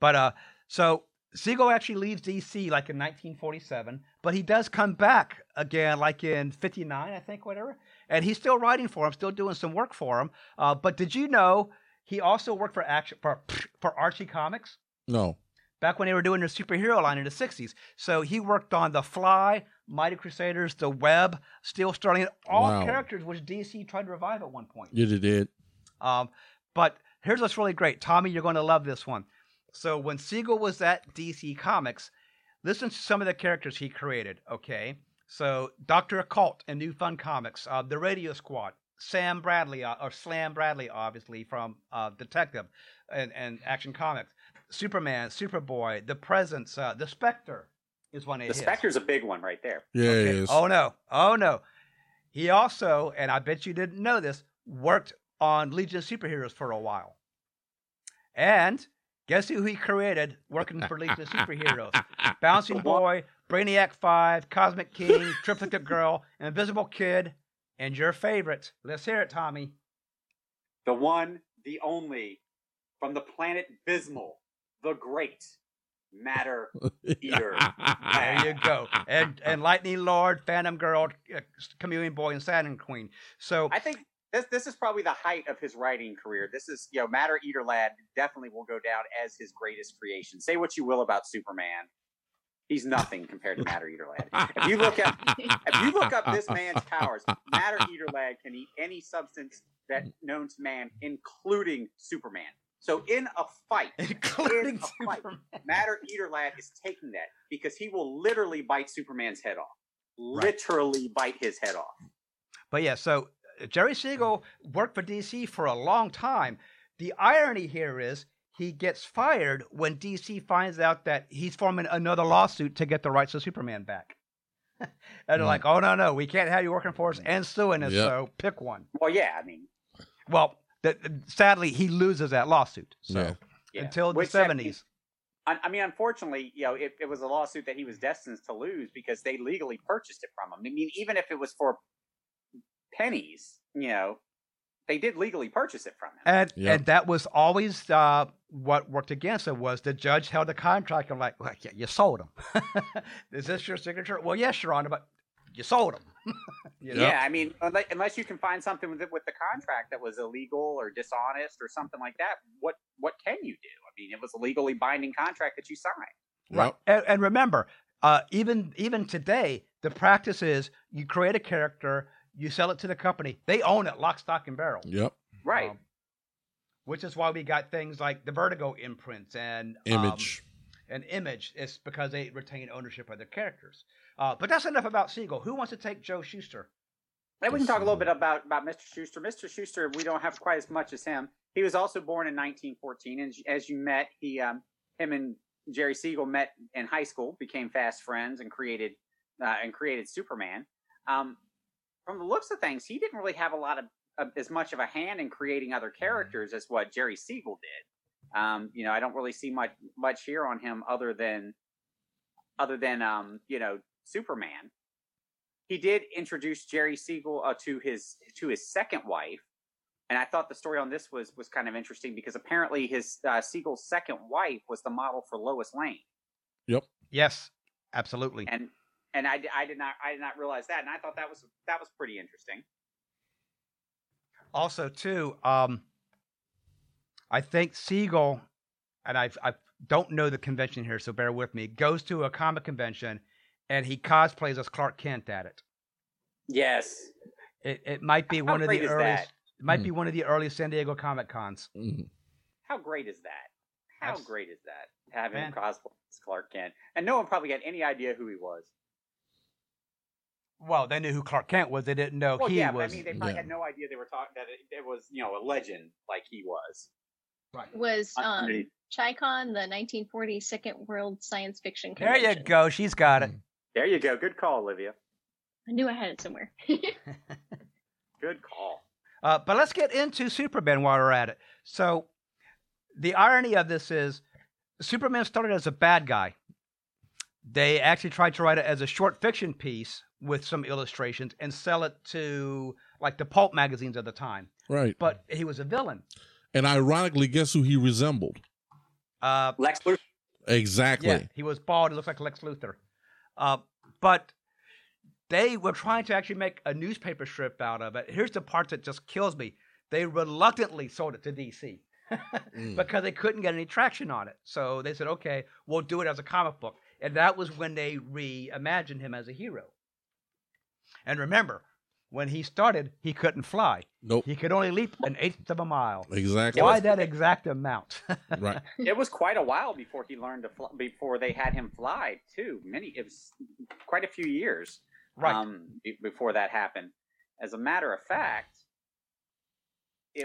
[SPEAKER 1] But uh, so Siegel actually leaves DC like in 1947, but he does come back again, like in '59, I think, whatever. And he's still writing for him, still doing some work for him. Uh, but did you know he also worked for action for *sniffs* for Archie Comics
[SPEAKER 4] No.
[SPEAKER 1] back when they were doing their superhero line in the '60s? So he worked on the Fly, Mighty Crusaders, the Web, Steel Sterling, all
[SPEAKER 4] Wow.
[SPEAKER 1] characters which DC tried to revive at one point.
[SPEAKER 4] Yeah, they did.
[SPEAKER 1] Um, but here's what's really great. Tommy, you're going to love this one. So when Siegel was at DC Comics, listen to some of the characters he created, okay? So Dr. Occult in New Fun Comics, uh, the Radio Squad, Sam Bradley, uh, or Slam Bradley, obviously, from uh, Detective and, and Action Comics, Superman, Superboy, The Presence, uh, The Spectre is one of
[SPEAKER 2] The
[SPEAKER 1] his.
[SPEAKER 2] Spectre's a big one right there.
[SPEAKER 4] Yeah, it
[SPEAKER 1] Okay.
[SPEAKER 4] is.
[SPEAKER 1] Oh no. Oh no. He also, and I bet you didn't know this, worked on Legion of Superheroes for a while. And guess who he created working for Legion of Superheroes? *laughs* Bouncing Boy, Brainiac 5, Cosmic King, *laughs* Triplicate Girl, Invisible Kid, and your favorite. Let's hear it, Tommy.
[SPEAKER 2] The one, the only, from the planet Bismoll, the great Matter *laughs* Eater.
[SPEAKER 1] There you go. And *laughs* and Lightning Lord, Phantom Girl, uh, Chameleon Boy, and Saturn Queen. So
[SPEAKER 2] I think this this is probably the height of his writing career. This is you know Matter Eater Lad definitely will go down as his greatest creation. Say what you will about Superman, he's nothing compared to Matter Eater Lad. If you look up if you look up this man's powers, Matter Eater Lad can eat any substance that known to man, including Superman. So in a fight, *laughs*
[SPEAKER 1] including
[SPEAKER 2] in a fight, Matter Eater Lad is taking that because he will literally bite Superman's head off.
[SPEAKER 1] Right.
[SPEAKER 2] Literally bite his head off.
[SPEAKER 1] But yeah, so uh, Jerry Siegel worked for DC for a long time. The irony here is he gets fired when DC finds out that he's forming another lawsuit to get the rights of Superman back. *laughs* and they're
[SPEAKER 4] Mm.
[SPEAKER 1] like, oh, no, no, we can't have you working for us and suing us,
[SPEAKER 4] Yep.
[SPEAKER 1] so pick one.
[SPEAKER 2] Well, yeah, I mean,
[SPEAKER 1] Well, th- sadly, he loses that lawsuit. So
[SPEAKER 4] Yeah.
[SPEAKER 2] yeah.
[SPEAKER 1] until the
[SPEAKER 2] Which, I
[SPEAKER 1] 70s.
[SPEAKER 2] I, I mean, unfortunately, you know, it, it was a lawsuit that he was destined to lose because they legally purchased it from him. I mean, even if it was for pennies, you know, they did legally purchase it from him.
[SPEAKER 1] And
[SPEAKER 4] Yep.
[SPEAKER 1] and that was always uh, what worked against it was the judge held the contract and like, well, yeah, you sold him. *laughs* Is this your signature? Well, yes, Your Honor, but you sold them. *laughs* You know?
[SPEAKER 2] Yeah, I mean, unless, unless you can find something with it, with the contract that was illegal or dishonest or something like that, what what can you do? I mean, it was a legally binding contract that you signed.
[SPEAKER 1] Right.
[SPEAKER 4] Yep.
[SPEAKER 1] And, and remember, uh, even even today, the practice is you create a character, you sell it to the company, they own it, lock, stock, and barrel.
[SPEAKER 4] Yep.
[SPEAKER 2] Right.
[SPEAKER 1] Um, which is why we got things like the Vertigo imprints and um,
[SPEAKER 4] Image.
[SPEAKER 1] and Image. It's because they retain ownership of their characters. Uh, but that's enough about Siegel. Who wants to take Joe Shuster?
[SPEAKER 2] And we can talk a little bit about about Mr. Shuster. Mr. Shuster, we don't have quite as much as him. He was also born in 1914, and as you met, he um, him and Jerry Siegel met in high school, became fast friends, and created uh, and created Superman. Um, from the looks of things, he didn't really have a lot of uh, as much of a hand in creating other characters as what Jerry Siegel did. Um, you know, I don't really see much much here on him other than other than um, you know Superman. He did introduce Jerry Siegel uh, to his to his second wife, and I thought the story on this was was kind of interesting because apparently his uh, Siegel's second wife was the model for Lois Lane.
[SPEAKER 4] Yep.
[SPEAKER 1] Yes, absolutely.
[SPEAKER 2] And and I, I did not I did not realize that, and I thought that was that was pretty interesting.
[SPEAKER 1] Also, too, um, I think Siegel, and I I don't know the convention here, so bear with me. Goes to a comic convention, and he cosplays as Clark Kent at it.
[SPEAKER 2] Yes.
[SPEAKER 1] It it might be
[SPEAKER 2] How
[SPEAKER 1] one of the earliest.
[SPEAKER 2] that?
[SPEAKER 1] It might
[SPEAKER 4] Mm.
[SPEAKER 1] be one of the early San Diego Comic Cons.
[SPEAKER 4] Mhm.
[SPEAKER 2] How great is that? How
[SPEAKER 1] That's-
[SPEAKER 2] great is that? Having him
[SPEAKER 1] Man.
[SPEAKER 2] cosplay as Clark Kent, and no one probably had any idea who he was.
[SPEAKER 1] Well, they knew who Clark Kent was. They didn't know
[SPEAKER 2] well,
[SPEAKER 1] he
[SPEAKER 2] yeah,
[SPEAKER 1] was.
[SPEAKER 2] but I mean, they probably
[SPEAKER 4] Yeah.
[SPEAKER 2] had no idea they were talking that it, it was you know a legend like he was. Right.
[SPEAKER 3] Was um, ChiCon the 1940 Second World Science Fiction
[SPEAKER 1] character.
[SPEAKER 3] there
[SPEAKER 1] you go. She's got it.
[SPEAKER 2] There you go. Good call, Olivia.
[SPEAKER 3] I knew I had it somewhere. *laughs* *laughs*
[SPEAKER 2] Good call.
[SPEAKER 1] Uh, but let's get into Superman while we're at it. So, the irony of this is Superman started as a bad guy. They actually tried to write it as a short fiction piece with some illustrations and sell it to like the pulp magazines of the time.
[SPEAKER 4] Right.
[SPEAKER 1] But he was a villain.
[SPEAKER 4] And ironically, guess who he resembled?
[SPEAKER 1] Uh,
[SPEAKER 2] Lex Luthor.
[SPEAKER 4] Exactly.
[SPEAKER 1] yeah, he was bald. He looks like Lex Luthor. Uh, but they were trying to actually make a newspaper strip out of it. Here's the part that just kills me. They reluctantly sold it to DC
[SPEAKER 4] Mm. *laughs*
[SPEAKER 1] because they couldn't get any traction on it. So they said, okay, we'll do it as a comic book. And that was when they reimagined him as a hero. And remember, when he started, he couldn't fly.
[SPEAKER 4] Nope.
[SPEAKER 1] He could only leap an eighth of a mile.
[SPEAKER 4] Exactly.
[SPEAKER 1] Why that exact amount? *laughs*
[SPEAKER 4] Right.
[SPEAKER 2] it was quite a while before he learned to fly, before they had him fly too. Many it was quite a few years
[SPEAKER 1] right.
[SPEAKER 2] um, before that happened. As a matter of fact, it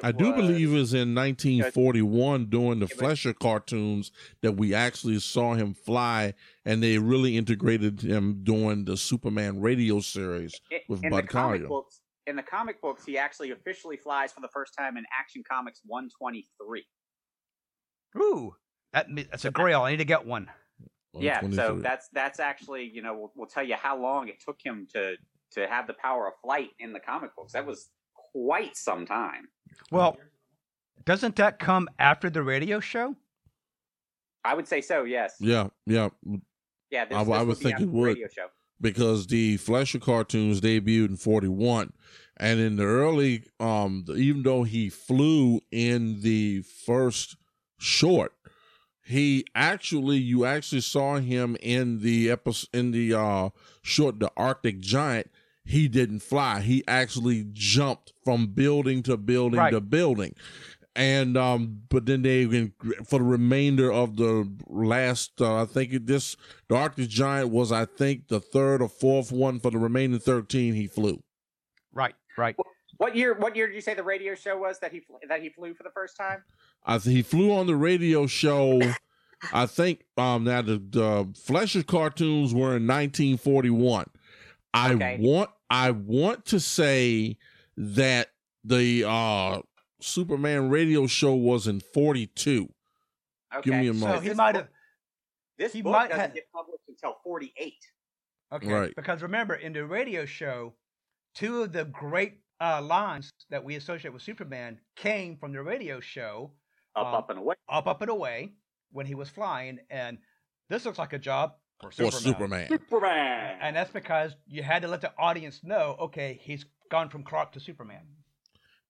[SPEAKER 4] I do believe it was in 1941 during the
[SPEAKER 2] It was-
[SPEAKER 4] Fleischer cartoons that we actually saw him fly, and they really integrated him during the Superman radio series.
[SPEAKER 2] i-
[SPEAKER 4] with
[SPEAKER 2] in
[SPEAKER 4] Bud
[SPEAKER 2] the comic
[SPEAKER 4] Collyer.
[SPEAKER 2] books. In the comic books, he actually officially flies for the first time in Action Comics 123.
[SPEAKER 1] Ooh, that, that's a grail. I need to get one.
[SPEAKER 2] Yeah, so that's that's actually you know we'll, we'll tell you how long it took him to to have the power of flight in the comic books. That was quite some time.
[SPEAKER 1] Well, doesn't that come after the radio show?
[SPEAKER 2] I would say so. Yes.
[SPEAKER 4] yeah, yeah,
[SPEAKER 2] Yeah. This,
[SPEAKER 4] I-
[SPEAKER 2] this
[SPEAKER 4] I would
[SPEAKER 2] would
[SPEAKER 4] think it
[SPEAKER 2] the
[SPEAKER 4] would.
[SPEAKER 2] Radio show.
[SPEAKER 4] because the Fleischer cartoons debuted in 41. And in the early, um, even though he flew in the first short, he actually, you actually saw him in the episode, in the uh, short, The Arctic Giant. He didn't fly. He actually jumped from building to building
[SPEAKER 1] Right.
[SPEAKER 4] to building. And um, but then they for the remainder of the last, uh, I think this the Arctic Giant was, I think, the third or fourth one for the remaining thirteen. He flew.
[SPEAKER 1] Right, right.
[SPEAKER 2] What year? What year did you say the radio show was that he fl- that he flew for the first time?
[SPEAKER 4] I th- he flew on the radio show. I think um now the, the Fleischer cartoons were in 1941. I
[SPEAKER 2] Okay.
[SPEAKER 4] want I want to say that the uh Superman radio show was in 42.
[SPEAKER 2] Okay.
[SPEAKER 4] Give me a
[SPEAKER 1] So
[SPEAKER 4] moment.
[SPEAKER 1] he might have.
[SPEAKER 2] This
[SPEAKER 1] he
[SPEAKER 2] book
[SPEAKER 1] might
[SPEAKER 2] doesn't
[SPEAKER 1] have-
[SPEAKER 2] get published until 48.
[SPEAKER 1] Okay.
[SPEAKER 4] Right.
[SPEAKER 1] Because remember, in the radio show, two of the great uh, lines that we associate with Superman came from the radio show,
[SPEAKER 2] Up,
[SPEAKER 1] Um,
[SPEAKER 2] up and away.
[SPEAKER 1] Up, Up, and Away, when he was flying. And this looks like a job for
[SPEAKER 4] For
[SPEAKER 1] Superman.
[SPEAKER 4] Superman.
[SPEAKER 2] Superman.
[SPEAKER 1] And that's because you had to let the audience know, okay, he's gone from Clark to Superman.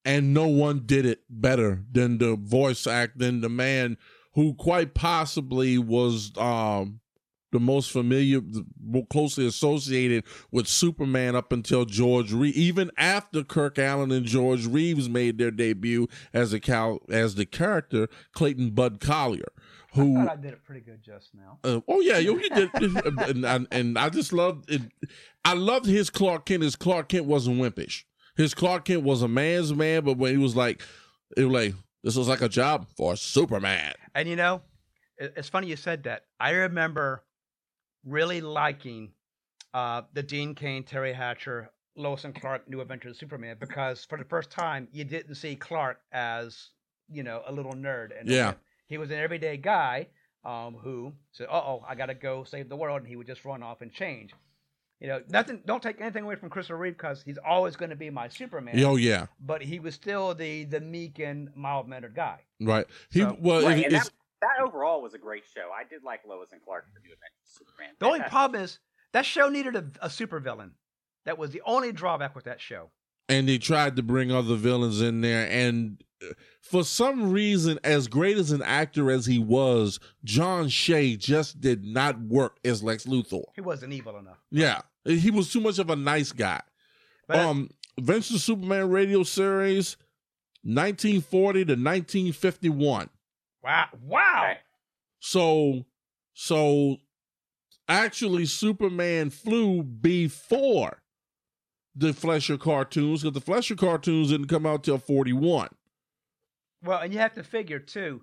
[SPEAKER 4] and no one did it better than the voice act than the man who quite possibly was um the most familiar the more closely associated with superman up until george reeves even after kirk Alyn and george reeves made their debut as a cal as the character clayton bud Collyer
[SPEAKER 1] I *laughs*
[SPEAKER 4] who
[SPEAKER 1] thought I did it pretty good just now.
[SPEAKER 4] uh, oh yeah, yo, he did, *laughs* and, and and I just loved it. I loved his Clark Kent. His Clark Kent wasn't wimpish. His Clark Kent was a man's man, but when he was like, it was like this was like a job for Superman.
[SPEAKER 1] And you know, it- it's funny you said that. I remember really liking uh, the Dean Cain, Teri Hatcher, Lois and Clark, New Adventures of Superman because for the first time you didn't see Clark as you know a little nerd. And
[SPEAKER 4] Yeah.
[SPEAKER 1] He was an everyday guy um, who said, "Uh oh, I got to go save the world," and he would just run off and change. You know, nothing. Don't take anything away from Christopher Reeve because he's always going to be my Superman.
[SPEAKER 4] Oh yeah,
[SPEAKER 1] But he was still the the meek and mild mannered guy.
[SPEAKER 4] right. He
[SPEAKER 1] So-
[SPEAKER 4] well,
[SPEAKER 2] Right,
[SPEAKER 4] it-
[SPEAKER 2] that, that overall was a great show. I did like Lois and Clark for New Adventures of Superman.
[SPEAKER 1] The only problem is that show needed a, a supervillain. That was the only drawback with that show.
[SPEAKER 4] And they tried to bring other villains in there. And uh, for some reason as great as an actor as he was john shea just did not work as lex luthor.
[SPEAKER 1] He wasn't evil enough.
[SPEAKER 4] yeah. He was too much of a nice guy.
[SPEAKER 1] But
[SPEAKER 4] um adventures of superman radio series 1940 to 1951
[SPEAKER 1] wow, wow.
[SPEAKER 4] So so actually superman flew before the Fleischer cartoons because the Fleischer cartoons didn't come out till 41
[SPEAKER 1] Well, and you have to figure too,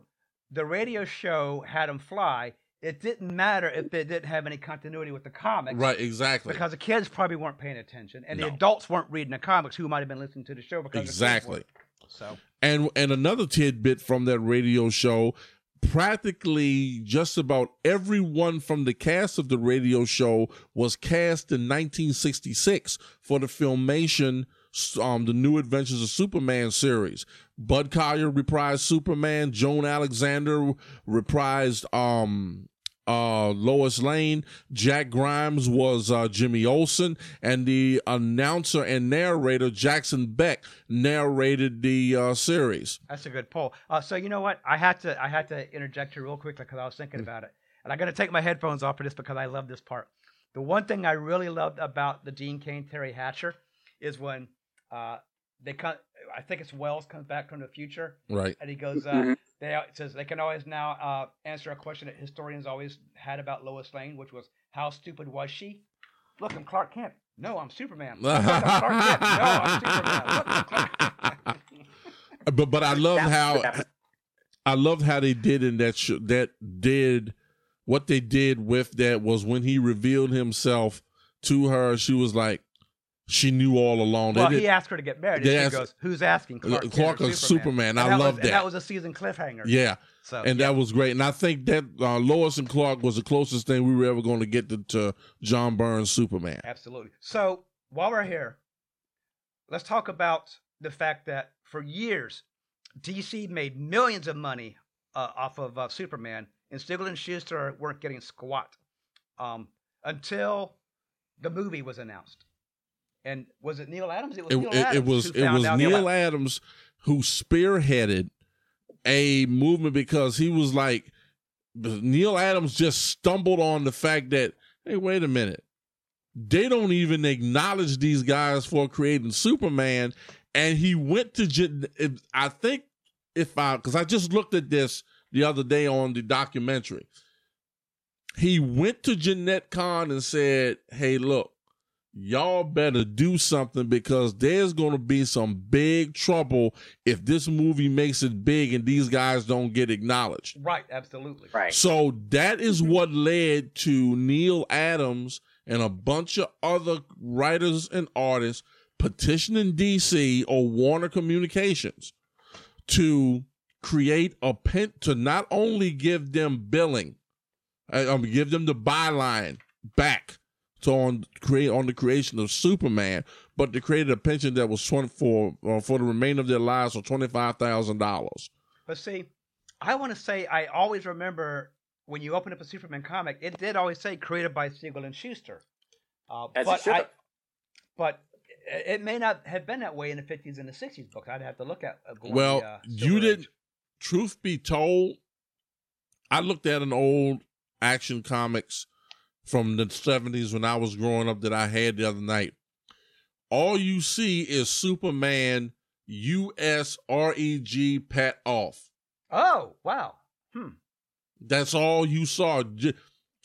[SPEAKER 1] the radio show had them fly. It didn't matter if they didn't have any continuity with the comics,
[SPEAKER 4] Right, exactly.
[SPEAKER 1] Because the kids probably weren't paying attention, and
[SPEAKER 4] No.
[SPEAKER 1] the adults weren't reading the comics who might have been listening to the show because the
[SPEAKER 4] Exactly.
[SPEAKER 1] weren't. So
[SPEAKER 4] And and another tidbit from that radio show, practically just about everyone from the cast of the radio show was cast in 1966 for the filmation um the New Adventures of Superman series. Bud Collyer reprised Superman, Joan Alexander reprised um uh Lois Lane, Jack Grimes was uh Jimmy Olsen, and the announcer and narrator Jackson Beck narrated the uh series.
[SPEAKER 1] That's a good poll. Uh, so you know what? I had to I had to interject here real quickly because I was thinking about it, and I'm gonna take my headphones off for this because I love this part. The one thing I really loved about the Dean Cain Teri Hatcher is when uh, they come. I think it's Wells comes back from the future,
[SPEAKER 4] Right.
[SPEAKER 1] and he goes. Uh,
[SPEAKER 2] Mhm.
[SPEAKER 1] They it says they can always now uh, answer a question that historians always had about Lois Lane, which was how stupid was she? Look, I'm Clark Kent. No, I'm Superman. Look, *laughs* I'm Clark Kent. No, I'm Superman. Look, I'm Clark *laughs*
[SPEAKER 4] but but I love how I loved how they did in that sh- that did what they did with that was when he revealed himself to her. She was like, she knew all along.
[SPEAKER 1] Well, he asked her to get married.
[SPEAKER 4] They
[SPEAKER 1] And
[SPEAKER 4] asked-
[SPEAKER 1] she goes, "Who's asking Clark,
[SPEAKER 4] Clark
[SPEAKER 1] or
[SPEAKER 4] or Superman. I
[SPEAKER 1] that
[SPEAKER 4] love
[SPEAKER 1] was,
[SPEAKER 4] that.
[SPEAKER 1] That was a season cliffhanger.
[SPEAKER 4] yeah,
[SPEAKER 1] So
[SPEAKER 4] and that was great. And I think that uh, Lois and Clark was the closest thing we were ever going to get to, to John Byrne's Superman.
[SPEAKER 1] absolutely. So while we're here, let's talk about the fact that for years, DC made millions of money uh, off of uh, Superman, and Siegel and Shuster weren't getting squat um, until the movie was announced. And was it Neal Adams? It was
[SPEAKER 4] It,
[SPEAKER 1] Neal
[SPEAKER 4] it,
[SPEAKER 1] Adams
[SPEAKER 4] it was
[SPEAKER 1] who
[SPEAKER 4] it was
[SPEAKER 1] Neal
[SPEAKER 4] Adams who spearheaded a movement because he was like Neal Adams just stumbled on the fact that hey wait a minute. They don't even acknowledge these guys for creating Superman. And he went to I think if I because I just looked at this the other day on the documentary. He went to Jenette Kahn and said hey look y'all better do something because there's going to be some big trouble if this movie makes it big and these guys don't get acknowledged.
[SPEAKER 1] Right, absolutely.
[SPEAKER 2] Right.
[SPEAKER 4] So that is what led to Neal Adams and a bunch of other writers and artists petitioning DC or Warner Communications to create a pen to not only give them billing, uh, um, give them the byline back to on create on the creation of Superman, but they created a pension that was twenty for uh, for the remainder of their lives for twenty five thousand dollars.
[SPEAKER 1] But see, I want to say I always remember when you open up a Superman comic, it did always say created by Siegel and Shuster. Uh,
[SPEAKER 2] As
[SPEAKER 1] but
[SPEAKER 2] should
[SPEAKER 1] I, but it it may not have been that way in the 50s and the 60s books. I'd have to look at. Uh,
[SPEAKER 4] Well,
[SPEAKER 1] the, uh,
[SPEAKER 4] you didn't. Truth be told, I looked at an old action comics from the seventies when I was growing up that I had the other night. All you see is Superman U S R E G pat off.
[SPEAKER 1] Oh wow. Hmm.
[SPEAKER 4] That's all you saw.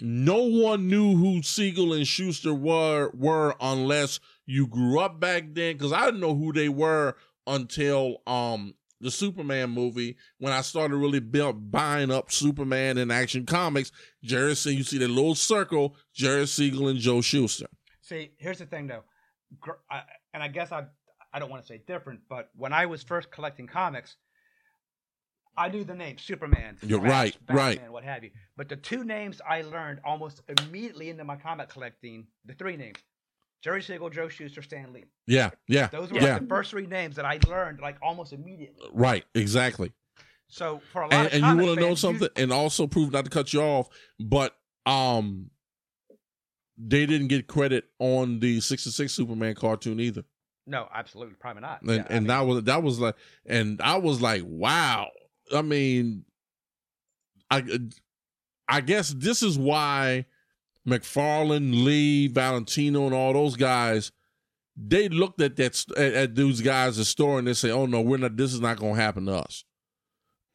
[SPEAKER 4] No one knew who Siegel and Shuster were were unless you grew up back then. Because I didn't know who they were until um the Superman movie when I started really build, buying up Superman and Action Comics. Jerry, so you see that little circle, Jerry Siegel and Joe Shuster.
[SPEAKER 1] See, here's the thing though, and I guess I I don't want to say different, but when I was first collecting comics, I knew the name Superman,
[SPEAKER 4] You're
[SPEAKER 1] Flash,
[SPEAKER 4] right, right.
[SPEAKER 1] Batman, what have you. But the two names I learned almost immediately into my comic collecting, the three names, Jerry Siegel, Joe Shuster, Stan Lee.
[SPEAKER 4] Yeah, yeah,
[SPEAKER 1] Those were
[SPEAKER 4] yeah.
[SPEAKER 1] like the first three names that I learned like almost immediately.
[SPEAKER 4] right, exactly.
[SPEAKER 1] So for a lot
[SPEAKER 4] and,
[SPEAKER 1] of
[SPEAKER 4] and you want to know
[SPEAKER 1] fans, you-
[SPEAKER 4] something and also prove not to cut you off but um they didn't get credit on the 66 superman cartoon either
[SPEAKER 1] no, absolutely, probably not.
[SPEAKER 4] and,
[SPEAKER 1] Yeah, I mean,
[SPEAKER 4] that was that was like and i was like wow i mean i i guess this is why mcfarlane lee valentino and all those guys they looked at that at, at those guys at store and they say oh no we're not this is not going to happen to us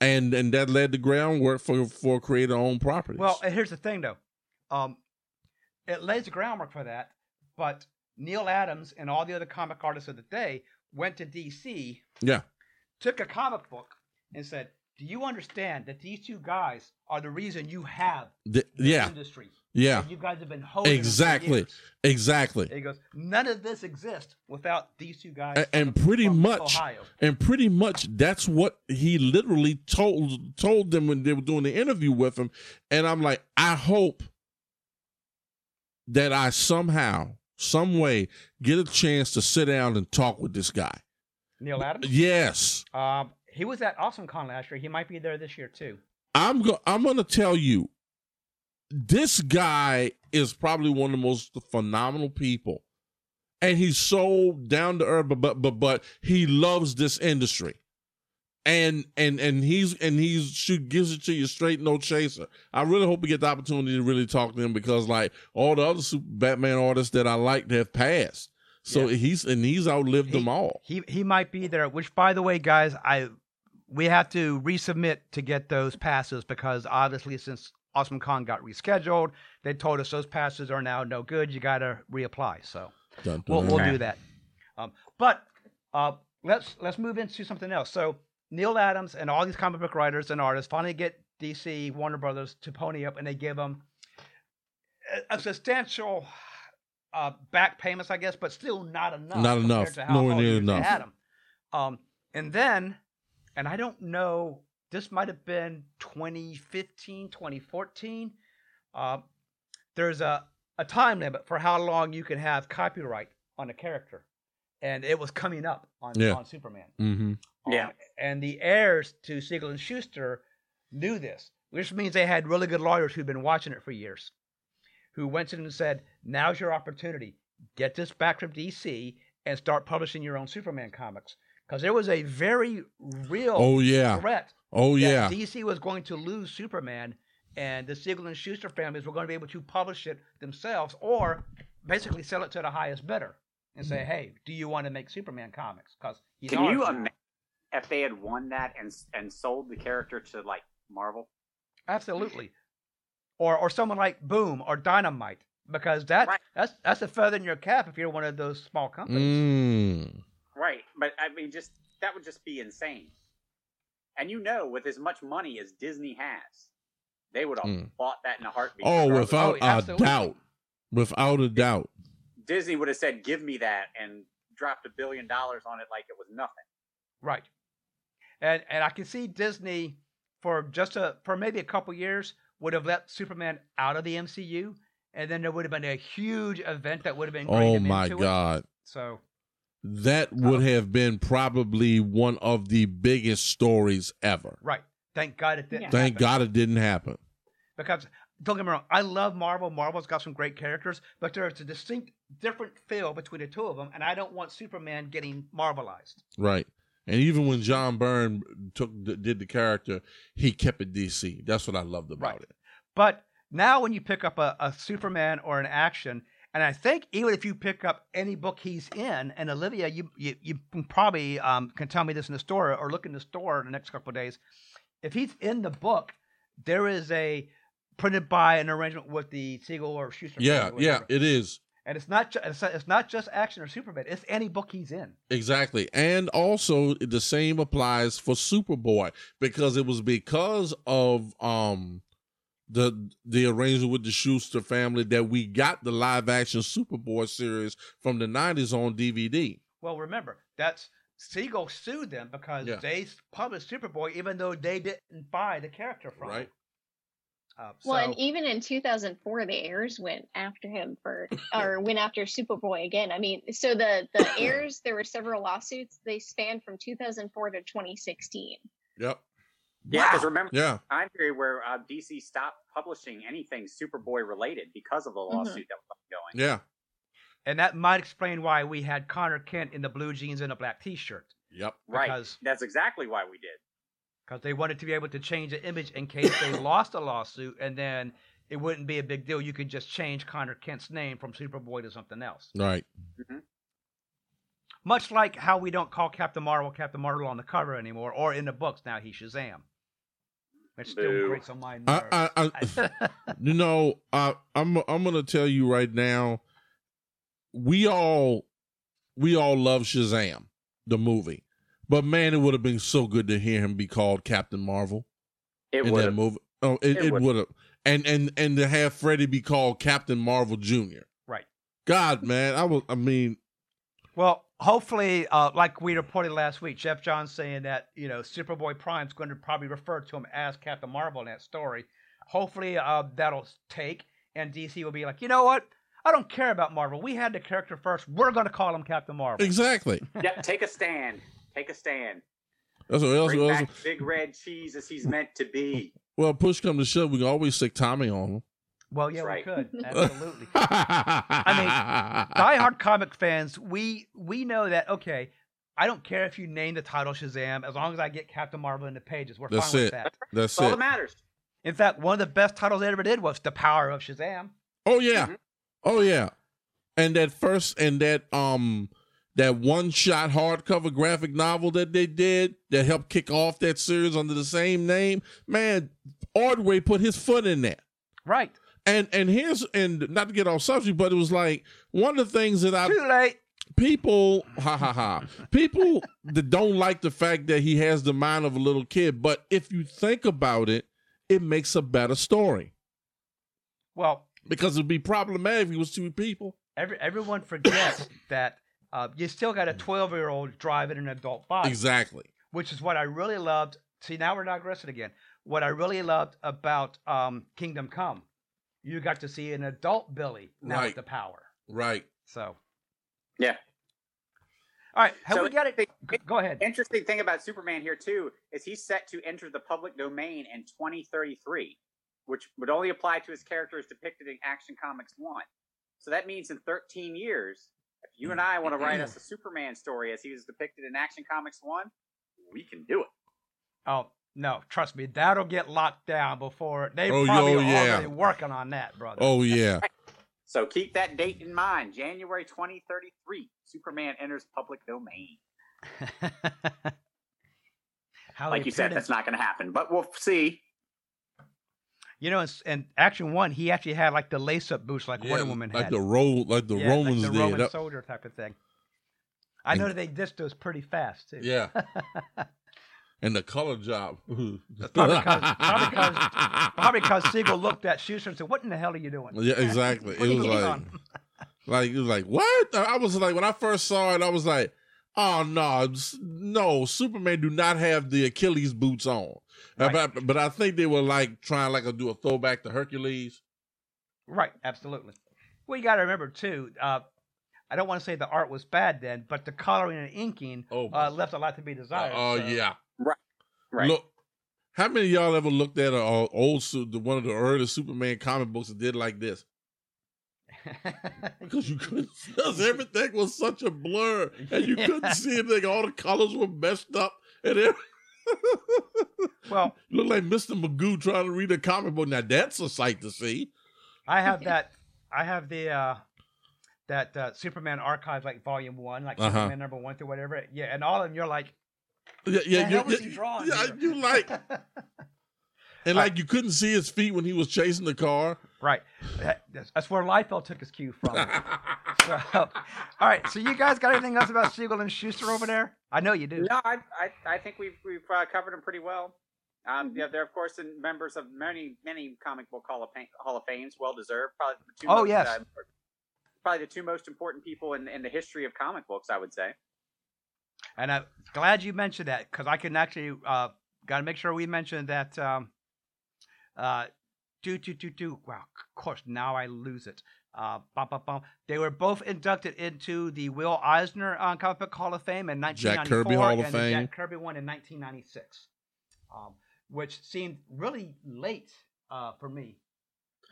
[SPEAKER 4] and and that led the groundwork for for creating our own properties
[SPEAKER 1] Well, and here's the thing, though. Um, it lays the groundwork for that, but Neal Adams and all the other comic artists of the day went to DC,
[SPEAKER 4] yeah
[SPEAKER 1] took a comic book, and said, "Do you understand that these two guys are the reason you have
[SPEAKER 4] The- yeah
[SPEAKER 1] industry?
[SPEAKER 4] Yeah
[SPEAKER 1] And you guys have been holding
[SPEAKER 4] Exactly.
[SPEAKER 1] years."
[SPEAKER 4] exactly
[SPEAKER 1] He goes, "None of this exists without these two guys."
[SPEAKER 4] A- and pretty
[SPEAKER 1] from
[SPEAKER 4] much
[SPEAKER 1] Ohio.
[SPEAKER 4] and pretty much that's what he literally told told them when they were doing the interview with him and i'm like i hope that i somehow some way get a chance to sit down and talk with this guy
[SPEAKER 1] Neal Adams.
[SPEAKER 4] yes
[SPEAKER 1] Um, he was at Awesome Con last year. He might be there this year too.
[SPEAKER 4] i'm go- i'm going to tell you this guy is probably one of the most phenomenal people and he's so down to earth but but but, but he loves this industry and and and he's and he's shoot gives it to you straight no chaser i really hope we get the opportunity to really talk to him because like all the other super batman artists that i liked have passed so
[SPEAKER 1] Yeah.
[SPEAKER 4] he's and he's outlived them all
[SPEAKER 1] He he might be there. Which, by the way, guys, I we have to resubmit to get those passes because obviously, since Awesome Con got rescheduled, they told us those passes are now no good. You got to reapply. So
[SPEAKER 4] Dun,
[SPEAKER 1] we'll we'll
[SPEAKER 4] dun.
[SPEAKER 1] do that. Um, but uh, let's let's move into something else. So Neal Adams and all these comic book writers and artists finally get DC Warner Brothers to pony up, and they give them a, a substantial uh, back payments, I guess, but still not enough.
[SPEAKER 4] Not enough. Nowhere near enough.
[SPEAKER 1] had 'em. Um, and then, and I don't know, this might have been 2015, 2014. Uh, there's a, a time limit for how long you can have copyright on a character. And it was coming up on,
[SPEAKER 4] Yeah.
[SPEAKER 1] on Superman.
[SPEAKER 4] Mhm.
[SPEAKER 2] Yeah.
[SPEAKER 1] Um, and the heirs to Siegel and Shuster knew this, which means they had really good lawyers who'd been watching it for years, who went to them and said, "Now's your opportunity. Get this back from DC and start publishing your own Superman comics." Because there was a very real
[SPEAKER 4] oh yeah
[SPEAKER 1] threat
[SPEAKER 4] oh
[SPEAKER 1] that
[SPEAKER 4] yeah
[SPEAKER 1] DC was going to lose Superman, and the Siegel and Shuster families were going to be able to publish it themselves, or basically sell it to the highest bidder and say, "Hey, do you want to make Superman comics?" Because
[SPEAKER 2] Can you imagine if they had won that and and sold the character to like Marvel?
[SPEAKER 1] Absolutely. Or or someone like Boom or Dynamite, because that
[SPEAKER 2] Right.
[SPEAKER 1] that's that's a feather in your cap if you're one of those small companies.
[SPEAKER 4] Mm.
[SPEAKER 2] Right, but I mean, just that would just be insane. And you know, with as much money as Disney has, they would have
[SPEAKER 4] Mm.
[SPEAKER 2] bought that in a heartbeat.
[SPEAKER 4] oh
[SPEAKER 2] regardless.
[SPEAKER 4] without
[SPEAKER 1] Oh,
[SPEAKER 4] a
[SPEAKER 1] absolutely.
[SPEAKER 4] doubt without a doubt
[SPEAKER 2] Disney would have said, "Give me that," and dropped a billion dollars on it like it was nothing.
[SPEAKER 1] Right. And and I can see Disney for just a for maybe a couple years would have let Superman out of the MCU, and then there would have been a huge event that would have been
[SPEAKER 4] oh my
[SPEAKER 1] into it.
[SPEAKER 4] god
[SPEAKER 1] So
[SPEAKER 4] that would
[SPEAKER 1] Oh.
[SPEAKER 4] have been probably one of the biggest stories ever.
[SPEAKER 1] right. Thank God it didn't.
[SPEAKER 3] Yeah.
[SPEAKER 4] Thank
[SPEAKER 1] happen.
[SPEAKER 4] God it didn't happen.
[SPEAKER 1] because don't get me wrong, I love Marvel. Marvel's got some great characters, but there's a distinct different feel between the two of them, and I don't want Superman getting Marvelized.
[SPEAKER 4] Right. And even when John Byrne took did the character, he kept it DC. That's what I loved about
[SPEAKER 1] Right.
[SPEAKER 4] it.
[SPEAKER 1] But now when you pick up a, a Superman or an action, and I think even if you pick up any book he's in, and Olivia, you you, you probably um, can tell me this in the store or look in the store in the next couple of days. If he's in the book, there is a printed by an arrangement with the Siegel or Shuster.
[SPEAKER 4] Yeah,
[SPEAKER 1] family,
[SPEAKER 4] yeah, it is.
[SPEAKER 1] And it's not ju- it's, it's not just action or Superman. It's any book he's in.
[SPEAKER 4] Exactly. And also the same applies for Superboy because it was because of um the the arrangement with the Shuster family that we got the live action Superboy series from the 90s on DVD.
[SPEAKER 1] Well, remember that's Siegel sued them because
[SPEAKER 4] Yeah.
[SPEAKER 1] they published Superboy even though they didn't buy the character from
[SPEAKER 4] Right.
[SPEAKER 1] him. Uh,
[SPEAKER 3] Well, and even in 2004, the heirs went after him for, *laughs* or went after Superboy again. I mean, so the the heirs, there were several lawsuits. They spanned from 2004 to 2016.
[SPEAKER 4] Yep.
[SPEAKER 2] Yeah, because remember
[SPEAKER 4] Yeah.
[SPEAKER 2] the time period where uh, DC stopped publishing anything Superboy related because of the lawsuit that was ongoing.
[SPEAKER 4] Yeah.
[SPEAKER 1] and that might explain why we had Conner Kent in the blue jeans and a black T-shirt
[SPEAKER 4] Yep.
[SPEAKER 2] Right. That's exactly why we did.
[SPEAKER 1] because they wanted to be able to change the image in case they *coughs* lost a lawsuit, and then it wouldn't be a big deal. You could just change Conner Kent's name from Superboy to something else.
[SPEAKER 4] Right.
[SPEAKER 1] Much like how we don't call Captain Marvel Captain Marvel on the cover anymore, or in the books now he's Shazam. Which still
[SPEAKER 2] Boo.
[SPEAKER 1] grates on my nerves.
[SPEAKER 4] I, I, I, *laughs* you know, I, I'm I'm gonna tell you right now, we all we all love Shazam, the movie, but man, it would have been so good to hear him be called Captain Marvel
[SPEAKER 2] It
[SPEAKER 4] in
[SPEAKER 2] would
[SPEAKER 4] that
[SPEAKER 2] have.
[SPEAKER 4] movie. Oh, it,
[SPEAKER 2] It
[SPEAKER 4] it
[SPEAKER 2] would-
[SPEAKER 4] would have, and and and to have Freddie be called Captain Marvel Junior.
[SPEAKER 1] Right.
[SPEAKER 4] God, man, I was. I mean,
[SPEAKER 1] Well, hopefully, uh, like we reported last week, Jeff John saying that you know Superboy Prime's going to probably refer to him as Captain Marvel in that story. Hopefully, uh, that'll take, and DC will be like, you know what? I don't care about Marvel. We had the character first. We're going to call him Captain Marvel.
[SPEAKER 4] exactly. *laughs*
[SPEAKER 2] Yep, take a stand. Take a stand.
[SPEAKER 4] That's what else.
[SPEAKER 2] Bring
[SPEAKER 4] else-
[SPEAKER 2] back Big Red Cheese as he's meant to be.
[SPEAKER 4] Well, push come to shove, we can always stick Tommy on him.
[SPEAKER 1] Well, yeah,
[SPEAKER 2] That's
[SPEAKER 1] we could *laughs* absolutely.
[SPEAKER 4] I mean,
[SPEAKER 1] diehard comic fans, we we know that okay. I don't care if you name the title Shazam, as long as I get Captain Marvel in the pages, we're
[SPEAKER 4] That's
[SPEAKER 1] fine
[SPEAKER 4] it.
[SPEAKER 1] with that.
[SPEAKER 4] That's it.
[SPEAKER 2] That's all that matters.
[SPEAKER 1] In fact, one of the best titles they ever did was The Power of Shazam.
[SPEAKER 4] Oh yeah.
[SPEAKER 2] Mhm.
[SPEAKER 4] Oh yeah. And that first and that um that one shot hardcover graphic novel that they did that helped kick off that series under the same name, man, Ordway put his foot in that.
[SPEAKER 1] Right.
[SPEAKER 4] And and here's and not to get off subject, but it was like one of the things that I
[SPEAKER 1] Too late.
[SPEAKER 4] people ha ha ha people that don't like the fact that he has the mind of a little kid, but if you think about it, it makes a better story
[SPEAKER 1] Well,
[SPEAKER 4] because it'd be problematic if he was two people.
[SPEAKER 1] every, everyone forgets *coughs* that uh, you still got a 12 year old driving an adult body,
[SPEAKER 4] Exactly.
[SPEAKER 1] which is what I really loved. See, now we're digressing again. What I really loved about um, Kingdom Come, you got to see an adult Billy now
[SPEAKER 4] Right.
[SPEAKER 1] with the power.
[SPEAKER 4] Right.
[SPEAKER 1] So,
[SPEAKER 2] Yeah.
[SPEAKER 1] all right, have
[SPEAKER 2] So
[SPEAKER 1] we got it? Go ahead.
[SPEAKER 2] Interesting thing about Superman here too is he's set to enter the public domain in 2033, which would only apply to his characters depicted in Action Comics one. So that means in 13 years, if you and I want to write us a Superman story as he was depicted in Action Comics one, we can do it.
[SPEAKER 1] Oh no, trust me, that'll get locked down before they
[SPEAKER 4] Oh,
[SPEAKER 1] probably
[SPEAKER 4] yo,
[SPEAKER 1] are
[SPEAKER 4] yeah.
[SPEAKER 1] already working on that, brother.
[SPEAKER 4] Oh yeah. *laughs*
[SPEAKER 2] So keep that date in mind. January 2033, Superman enters public domain. *laughs*
[SPEAKER 1] How
[SPEAKER 2] Like you said,
[SPEAKER 1] in-
[SPEAKER 2] that's not going to happen, but we'll see.
[SPEAKER 1] You know, in, in Action One, he actually had like the lace-up boots like
[SPEAKER 4] Yeah,
[SPEAKER 1] Wonder Woman
[SPEAKER 4] like
[SPEAKER 1] had.
[SPEAKER 4] the ro like the
[SPEAKER 1] Yeah,
[SPEAKER 4] Romans
[SPEAKER 1] like the
[SPEAKER 4] did.
[SPEAKER 1] Roman
[SPEAKER 4] That-
[SPEAKER 1] soldier type of thing. I know that they did those pretty fast too.
[SPEAKER 4] yeah. *laughs* and the color job. *laughs*
[SPEAKER 1] Probably 'cause- probably 'cause- Probably because Siegel looked at Shuster and said, "What in the hell are you doing?"
[SPEAKER 4] yeah, exactly. It was like,
[SPEAKER 1] on? *laughs*
[SPEAKER 4] like it was like what? I was like when I first saw it, I was like, oh no, no, Superman do not have the Achilles boots on. Uh,
[SPEAKER 1] Right.
[SPEAKER 4] But, but I think they were like trying like to do a throwback to Hercules.
[SPEAKER 1] Right, absolutely. Well, you got to remember too. Uh, I don't want to say the art was bad then, but the coloring and inking
[SPEAKER 4] Oh,
[SPEAKER 1] uh, left a lot to be desired.
[SPEAKER 4] oh
[SPEAKER 1] so-
[SPEAKER 4] yeah.
[SPEAKER 2] Right.
[SPEAKER 4] Look, how many of y'all ever looked at a, a old the one of the early Superman comic books that did like this? Because you *laughs* couldn't, *laughs* because everything was such a blur, and you couldn't see anything. All the colors were messed up, and *laughs*
[SPEAKER 1] well,
[SPEAKER 4] look like Mister Magoo trying to read a comic book. Now that's a sight to see.
[SPEAKER 1] I have that. I have the uh, that uh, Superman archive, like Volume One, like
[SPEAKER 4] Uh-huh.
[SPEAKER 1] Superman number one through whatever. Yeah, and all of them, you're like,
[SPEAKER 4] Yeah, yeah,
[SPEAKER 1] the
[SPEAKER 4] you,
[SPEAKER 1] hell was
[SPEAKER 4] yeah,
[SPEAKER 1] he drawing?
[SPEAKER 4] yeah,
[SPEAKER 1] here?"
[SPEAKER 4] you like, *laughs* and like you couldn't see his feet when he was chasing the car.
[SPEAKER 1] Right. That's that's where Liefeld took his cue from. *laughs* so, all right. So you guys got anything else about Siegel and Shuster over there? I know you do.
[SPEAKER 2] No, I, I, I think we've we've uh, covered them pretty well. Um, yeah, they're of course in- members of many many comic book hall of fame, hall of fames, well deserved. Probably the two
[SPEAKER 1] Oh,
[SPEAKER 2] most,
[SPEAKER 1] yes.
[SPEAKER 2] uh, probably the two most important people in in the history of comic books, I would say.
[SPEAKER 1] And I'm glad you mentioned that because I can actually uh, got to make sure we mention that. Um, uh, do do do do. Wow, of course now I lose it. Uh, bum, bum, bum. They were both inducted into the Will Eisner uh, Comic Book Hall of Fame in
[SPEAKER 4] Jack
[SPEAKER 1] 1994
[SPEAKER 4] Kirby Hall of
[SPEAKER 1] and the Jack Kirby one in 1996, um, which seemed really late uh, for me.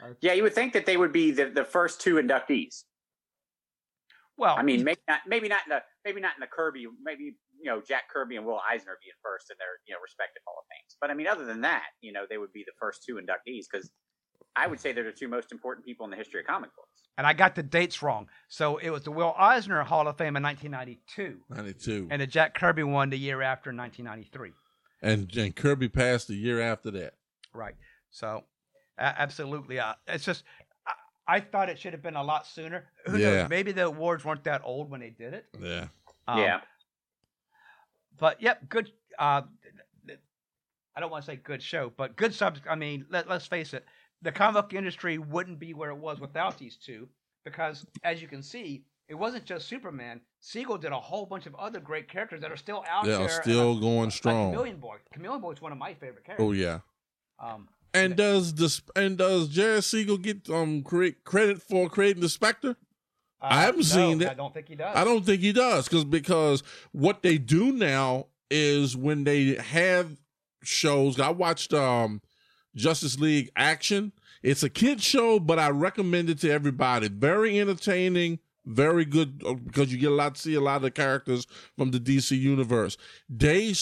[SPEAKER 1] Uh,
[SPEAKER 2] Yeah, you would think that they would be the, the first two inductees.
[SPEAKER 1] Well,
[SPEAKER 2] I mean, maybe not maybe not in the maybe not in the Kirby, maybe you know Jack Kirby and Will Eisner being first in their you know respective Hall of Fames. But I mean, other than that, you know, they would be the first two inductees because I would say they're the two most important people in the history of comic books.
[SPEAKER 1] and I got the dates wrong. So it was the Will Eisner Hall of Fame in 1992.
[SPEAKER 4] 92.
[SPEAKER 1] and the Jack Kirby one the year after in 1993.
[SPEAKER 4] And, and Kirby passed the year after that.
[SPEAKER 1] Right. So, absolutely. Uh, it's just, I, I thought it should have been a lot sooner. Who
[SPEAKER 4] Yeah.
[SPEAKER 1] knows? Maybe the awards weren't that old when they did it.
[SPEAKER 4] Yeah.
[SPEAKER 1] Um,
[SPEAKER 2] yeah,
[SPEAKER 1] But yep, good. Uh, th- th- I don't want to say good show, but good subject. I mean, let, let's face it, the comic book industry wouldn't be where it was without these two, because as you can see, it wasn't just Superman. Siegel did a whole bunch of other great characters that are still out
[SPEAKER 4] They
[SPEAKER 1] there.
[SPEAKER 4] still
[SPEAKER 1] Like
[SPEAKER 4] going strong.
[SPEAKER 1] Chameleon Boy. Chameleon Boy is one of my favorite characters.
[SPEAKER 4] Oh yeah.
[SPEAKER 1] Um,
[SPEAKER 4] And does this and does Jared Siegel get um credit for creating the Spectre? I haven't
[SPEAKER 1] no,
[SPEAKER 4] seen it.
[SPEAKER 1] I don't think he does.
[SPEAKER 4] I don't think he does because because what they do now is when they have shows. I watched um Justice League Action. It's a kid show, but I recommend it to everybody. Very entertaining, very good uh, because you get a lot to see a lot of the characters from the DC universe. They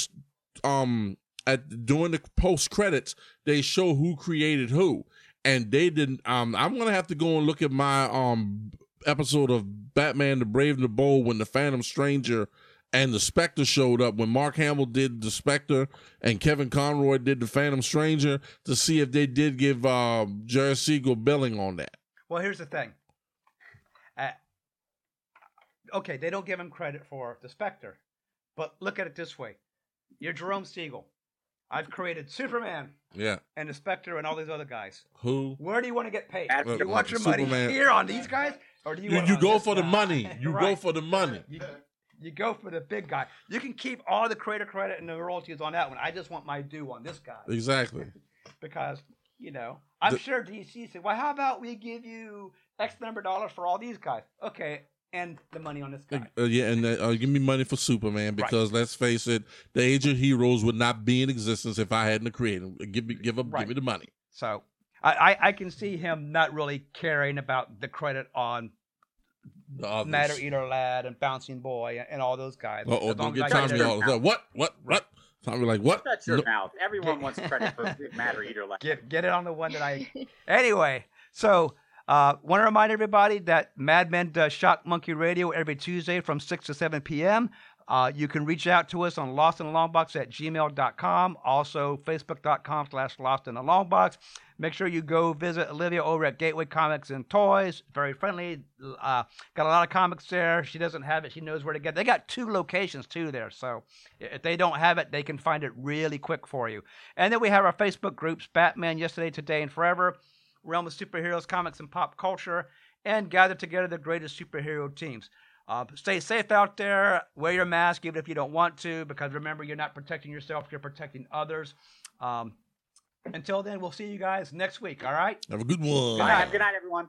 [SPEAKER 4] um at during the post credits they show who created who, and they didn't. Um, I'm gonna have to go and look at my um episode of Batman: The Brave and the Bold when the Phantom Stranger and the Spectre showed up when Mark Hamill did the Spectre and Kevin Conroy did the Phantom Stranger to see if they did give uh, Jerry Siegel billing on that.
[SPEAKER 1] Well, here's the thing. Uh, okay, they don't give him credit for the Spectre, but look at it this way: you're Jerome Siegel. I've created Superman
[SPEAKER 4] Yeah.
[SPEAKER 1] and the Spectre and all these other guys.
[SPEAKER 4] Who?
[SPEAKER 1] Where do you want to get paid?
[SPEAKER 2] At-
[SPEAKER 1] Do you want your money here on these guys, or do you?
[SPEAKER 4] You,
[SPEAKER 1] want
[SPEAKER 4] you go
[SPEAKER 1] this
[SPEAKER 4] for the money. *laughs* You go for the money.
[SPEAKER 1] You, you go for the big guy. You can keep all the creator credit and the royalties on that one. I just want my due on this guy
[SPEAKER 4] Exactly. *laughs*
[SPEAKER 1] because you know I'm
[SPEAKER 4] The-
[SPEAKER 1] sure DC said, "Well, how about we give you X number of dollars for all these guys?" Okay, and the money on this guy.
[SPEAKER 4] Uh, yeah, and uh, give me money for Superman because let's face it, the Age of Heroes would not be in existence if I hadn't created him. Give me, give up,
[SPEAKER 1] Right.
[SPEAKER 4] give me the money.
[SPEAKER 1] So I, I, I can see him not really caring about the credit on
[SPEAKER 4] The.
[SPEAKER 1] Matter Eater Lad and Bouncing Boy and, and all those guys.
[SPEAKER 4] Uh oh, don't
[SPEAKER 1] as
[SPEAKER 4] get
[SPEAKER 1] I
[SPEAKER 4] Tommy all the time. What? What? What? Tommy like what?
[SPEAKER 2] shut your
[SPEAKER 4] No-
[SPEAKER 2] mouth. Everyone wants credit for *laughs* Matter Eater. Lad.
[SPEAKER 1] Get get it on the one that I. anyway, so uh, want to remind everybody that Mad Men does Shock Monkey Radio every Tuesday from six to seven p.m. Uh, you can reach out to us on Lost in the Long Box at gmail.com. Also, facebook.com slash Lost in the Long Box. Make sure you go visit Olivia over at Gateway Comics and Toys. Very friendly. Uh, got a lot of comics there. She doesn't have it. She knows where to get. it. They got two locations too there. So if they don't have it, they can find it really quick for you. And then we have our Facebook groups: Batman, Yesterday, Today, and Forever, Realm of Superheroes, Comics, and Pop Culture, and gather together the greatest superhero teams. Uh, stay safe out there. Wear your mask even if you don't want to, because remember, you're not protecting yourself; you're protecting others. Um, until then, we'll see you guys next week. All right.
[SPEAKER 4] Have a good one.
[SPEAKER 2] Bye. Have a good night, everyone.